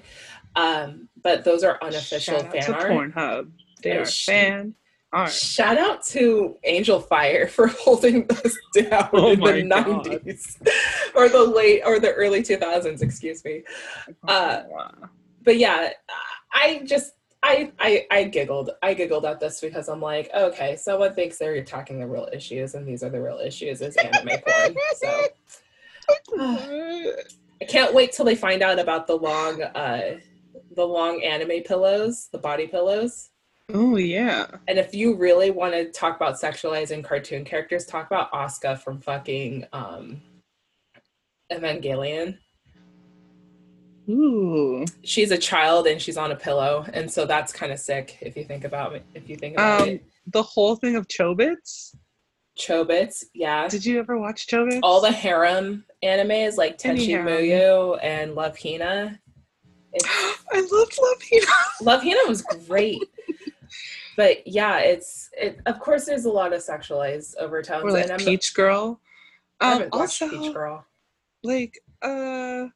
Speaker 1: Um, but those are unofficial
Speaker 2: Shout out to
Speaker 1: art.
Speaker 2: Pornhub. They
Speaker 1: Yeah,
Speaker 2: are
Speaker 1: sh-
Speaker 2: fan art.
Speaker 1: Shout out to Angel Fire (laughs) for holding us down
Speaker 2: Oh
Speaker 1: in the nineties (laughs) or the late or the early two thousands. Excuse me. Uh, but yeah, I just I, I I giggled. I giggled at this because I'm like, okay, someone thinks they're attacking the real issues, and these are the real issues is anime porn. So (sighs) I can't wait till they find out about the long uh the long anime pillows, the body pillows.
Speaker 2: oh yeah.
Speaker 1: And if you really want to talk about sexualizing cartoon characters, talk about Asuka from fucking um Evangelion.
Speaker 2: Ooh.
Speaker 1: She's a child and she's on a pillow, and so that's kind of sick if you think about it. If you think about
Speaker 2: Um,
Speaker 1: it,
Speaker 2: the whole thing of Chobits.
Speaker 1: Chobits, yeah.
Speaker 2: Did you ever watch Chobits?
Speaker 1: All the harem animes like Tenchi. Muyo and Love Hina. It's, (gasps)
Speaker 2: I loved Love Hina. (laughs)
Speaker 1: Love Hina was great. But yeah, it's it. Of course, there's a lot of sexualized overtones,
Speaker 2: Or like
Speaker 1: and I'm
Speaker 2: Peach Girl.
Speaker 1: I
Speaker 2: Um, also,
Speaker 1: Peach Girl.
Speaker 2: like, uh,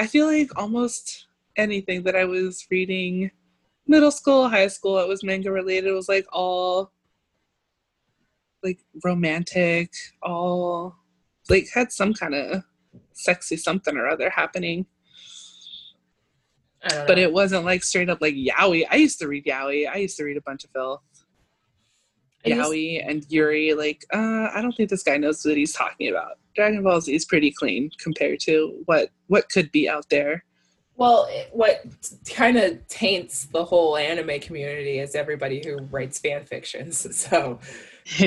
Speaker 2: I feel like almost anything that I was reading, middle school, high school, it was manga related. It was like all like romantic, all like had some kind of sexy something or other happening.
Speaker 1: I don't know.
Speaker 2: But it wasn't like straight up like yaoi. I used to read yaoi. I used to read a bunch of filth. Yaoi and Yuri, like, uh, I don't think this guy knows what he's talking about. Dragon Ball Z is pretty clean compared to what what could be out there.
Speaker 1: Well, what kind of taints the whole anime community is everybody who writes fan fictions. (laughs) So (laughs)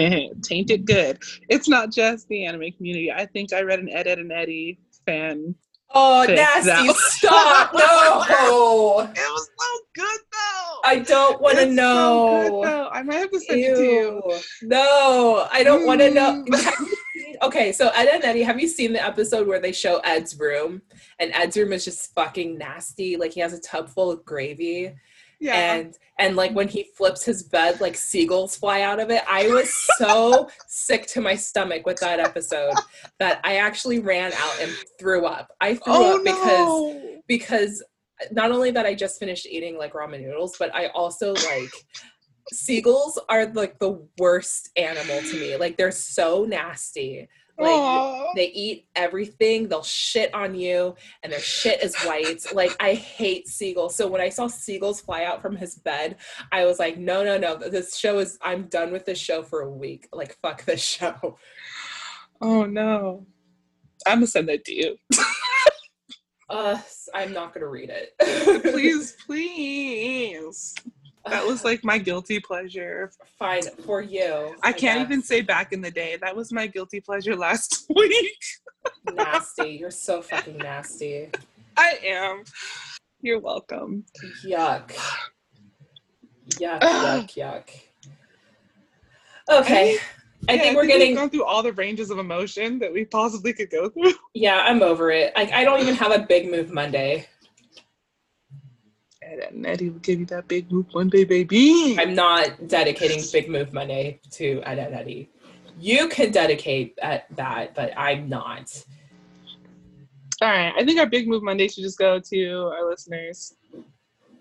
Speaker 2: Tainted good. It's not just the anime community. I think I read an Ed, Ed and Eddy fan.
Speaker 1: Oh, nasty!
Speaker 2: that.
Speaker 1: Stop! (laughs) No,
Speaker 2: It was so good though.
Speaker 1: I don't want to
Speaker 2: It's so
Speaker 1: know.
Speaker 2: good, though. I might have to send it to you.
Speaker 1: No, I don't want to know.
Speaker 2: Mm.
Speaker 1: Have you seen- okay, so Ed and Eddy, have you seen the episode where they show Ed's room? And Ed's room is just fucking nasty. Like he has a tub full of gravy.
Speaker 2: Yeah.
Speaker 1: And and like when he flips his bed, like seagulls fly out of it. I was so (laughs) sick to my stomach with that episode that I actually ran out and threw up. I threw
Speaker 2: oh
Speaker 1: up because
Speaker 2: no.
Speaker 1: because not only that I just finished eating like ramen noodles, but I also like seagulls are like the worst animal to me. Like they're so nasty. Like
Speaker 2: Aw.
Speaker 1: they eat everything. They'll shit on you, and their shit is white. Like I hate seagulls. So when I saw seagulls fly out from his bed, I was like, no, no, no. This show is. I'm done with this show for a week. Like fuck this show.
Speaker 2: Oh no. I'm gonna send that to you.
Speaker 1: Uh, I'm not gonna read it.
Speaker 2: please, please. That was like my guilty pleasure.
Speaker 1: fine for you.
Speaker 2: I can't
Speaker 1: guess.
Speaker 2: even say back in the day. That was my guilty pleasure last (laughs) week.
Speaker 1: nasty. You're so fucking nasty.
Speaker 2: I am. You're welcome.
Speaker 1: Yuck. Yuck, (sighs) yuck, yuck. Okay. I
Speaker 2: Yeah,
Speaker 1: think we're
Speaker 2: we've
Speaker 1: getting
Speaker 2: gone through all the ranges of emotion that we possibly could go through. (laughs)
Speaker 1: yeah, I'm over it. Like I don't even have a big move Monday.
Speaker 2: And Eddy will give you that big move one day, baby.
Speaker 1: I'm not dedicating Big Move Monday to Eddy. You can dedicate at that, but I'm not.
Speaker 2: all right. I think our big move Monday should just go to our listeners.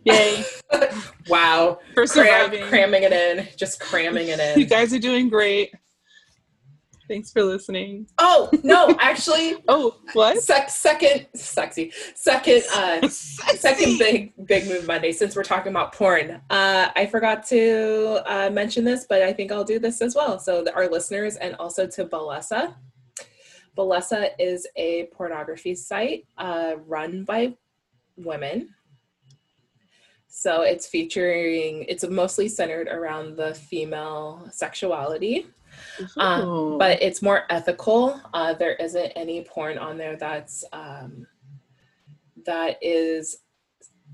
Speaker 2: Yay. (laughs)
Speaker 1: Wow.
Speaker 2: For
Speaker 1: Cram,
Speaker 2: surviving.
Speaker 1: cramming it in. Just cramming it in.
Speaker 2: You guys are doing great. Thanks for listening.
Speaker 1: Oh, no, actually, (laughs)
Speaker 2: Oh, what?
Speaker 1: sec- second, sexy, second, uh,
Speaker 2: Sexy.
Speaker 1: second big big move monday since we're talking about porn uh, i forgot to uh, mention this but i think i'll do this as well so our listeners and also to Bellesa Bellesa is a pornography site uh, run by women so it's featuring it's mostly centered around the female sexuality um, but it's more ethical. Uh, there isn't any porn on there that's um, that is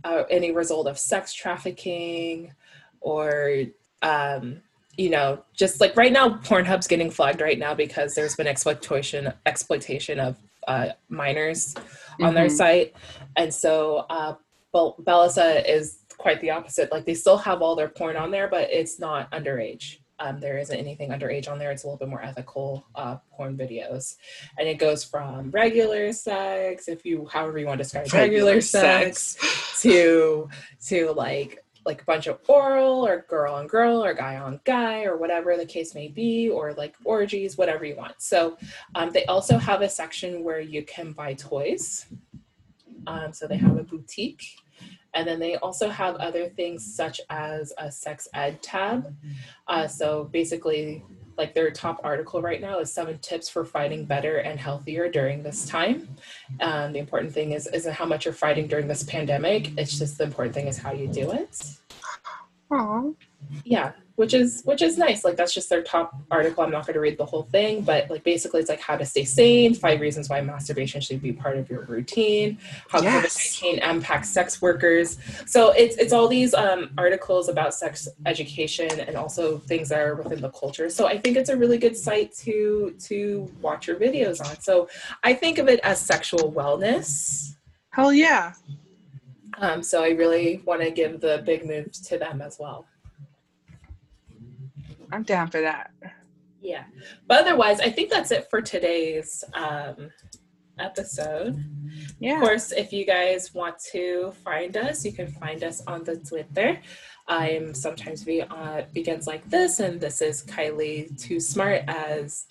Speaker 1: uh, any result of sex trafficking or um, you know just like right now Pornhub's getting flagged right now because there's been exploitation exploitation of uh, minors on their
Speaker 2: Mhm.
Speaker 1: site, and so uh, Bel- Bellesa is quite the opposite. Like they still have all their porn on there, but it's not underage. Um, there isn't anything underage on there. It's a little bit more ethical uh, porn videos, and it goes from regular sex, if you however you want to describe regular, regular sex, sex, to to like like a bunch of oral or girl on girl or guy on guy or whatever the case may be, or like orgies, whatever you want. So um, they also have a section where you can buy toys. Um, so they have a boutique and then they also have other things such as a sex ed tab. Uh, so basically, like their top article right now is seven tips for fighting better and healthier during this time. Um, the important thing is isn't how much you're fighting during this pandemic. It's just the important thing is how you do it.
Speaker 2: Aww.
Speaker 1: Yeah which is which is nice. Like that's just their top article. I'm not going to read the whole thing but like basically it's like how to stay sane five reasons why masturbation should be part of your routine how yes. covid-19 impacts sex workers. So it's it's all these um, articles about sex education and also things that are within the culture. So i think it's a really good site to to watch your videos on. So i think of it as sexual wellness.
Speaker 2: Hell yeah.
Speaker 1: Um, so i really want to give the big moves to them as well
Speaker 2: I'm down for that.
Speaker 1: Yeah. But otherwise, I think that's it for today's um, episode. Yeah. Of course, if you guys want to find us, you can find us on the Twitter. I'm sometimes be uh, begins like this, and this is Kylie Too Smart as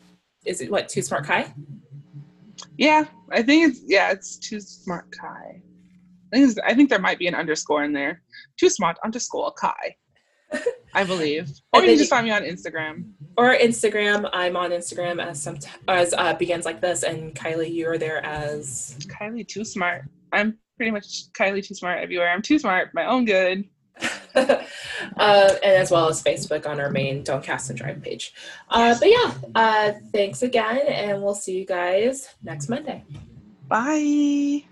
Speaker 1: is it what Too Smart Kai?
Speaker 2: Yeah, I think it's yeah, it's Too Smart Kai. I think, I think there might be an underscore in there. Too Smart underscore Kai. I believe. (laughs) Or you can just find me on Instagram.
Speaker 1: Or Instagram. I'm on Instagram as some as uh, begins like this, and Kylie, you are there as
Speaker 2: Kylie Too Smart. I'm pretty much Kylie Too Smart everywhere. I'm too smart, my own good. (laughs)
Speaker 1: uh, and as well as Facebook on our main Don't Cast and Drive page. Uh, but yeah, uh, thanks again, and we'll see you guys next Monday.
Speaker 2: Bye.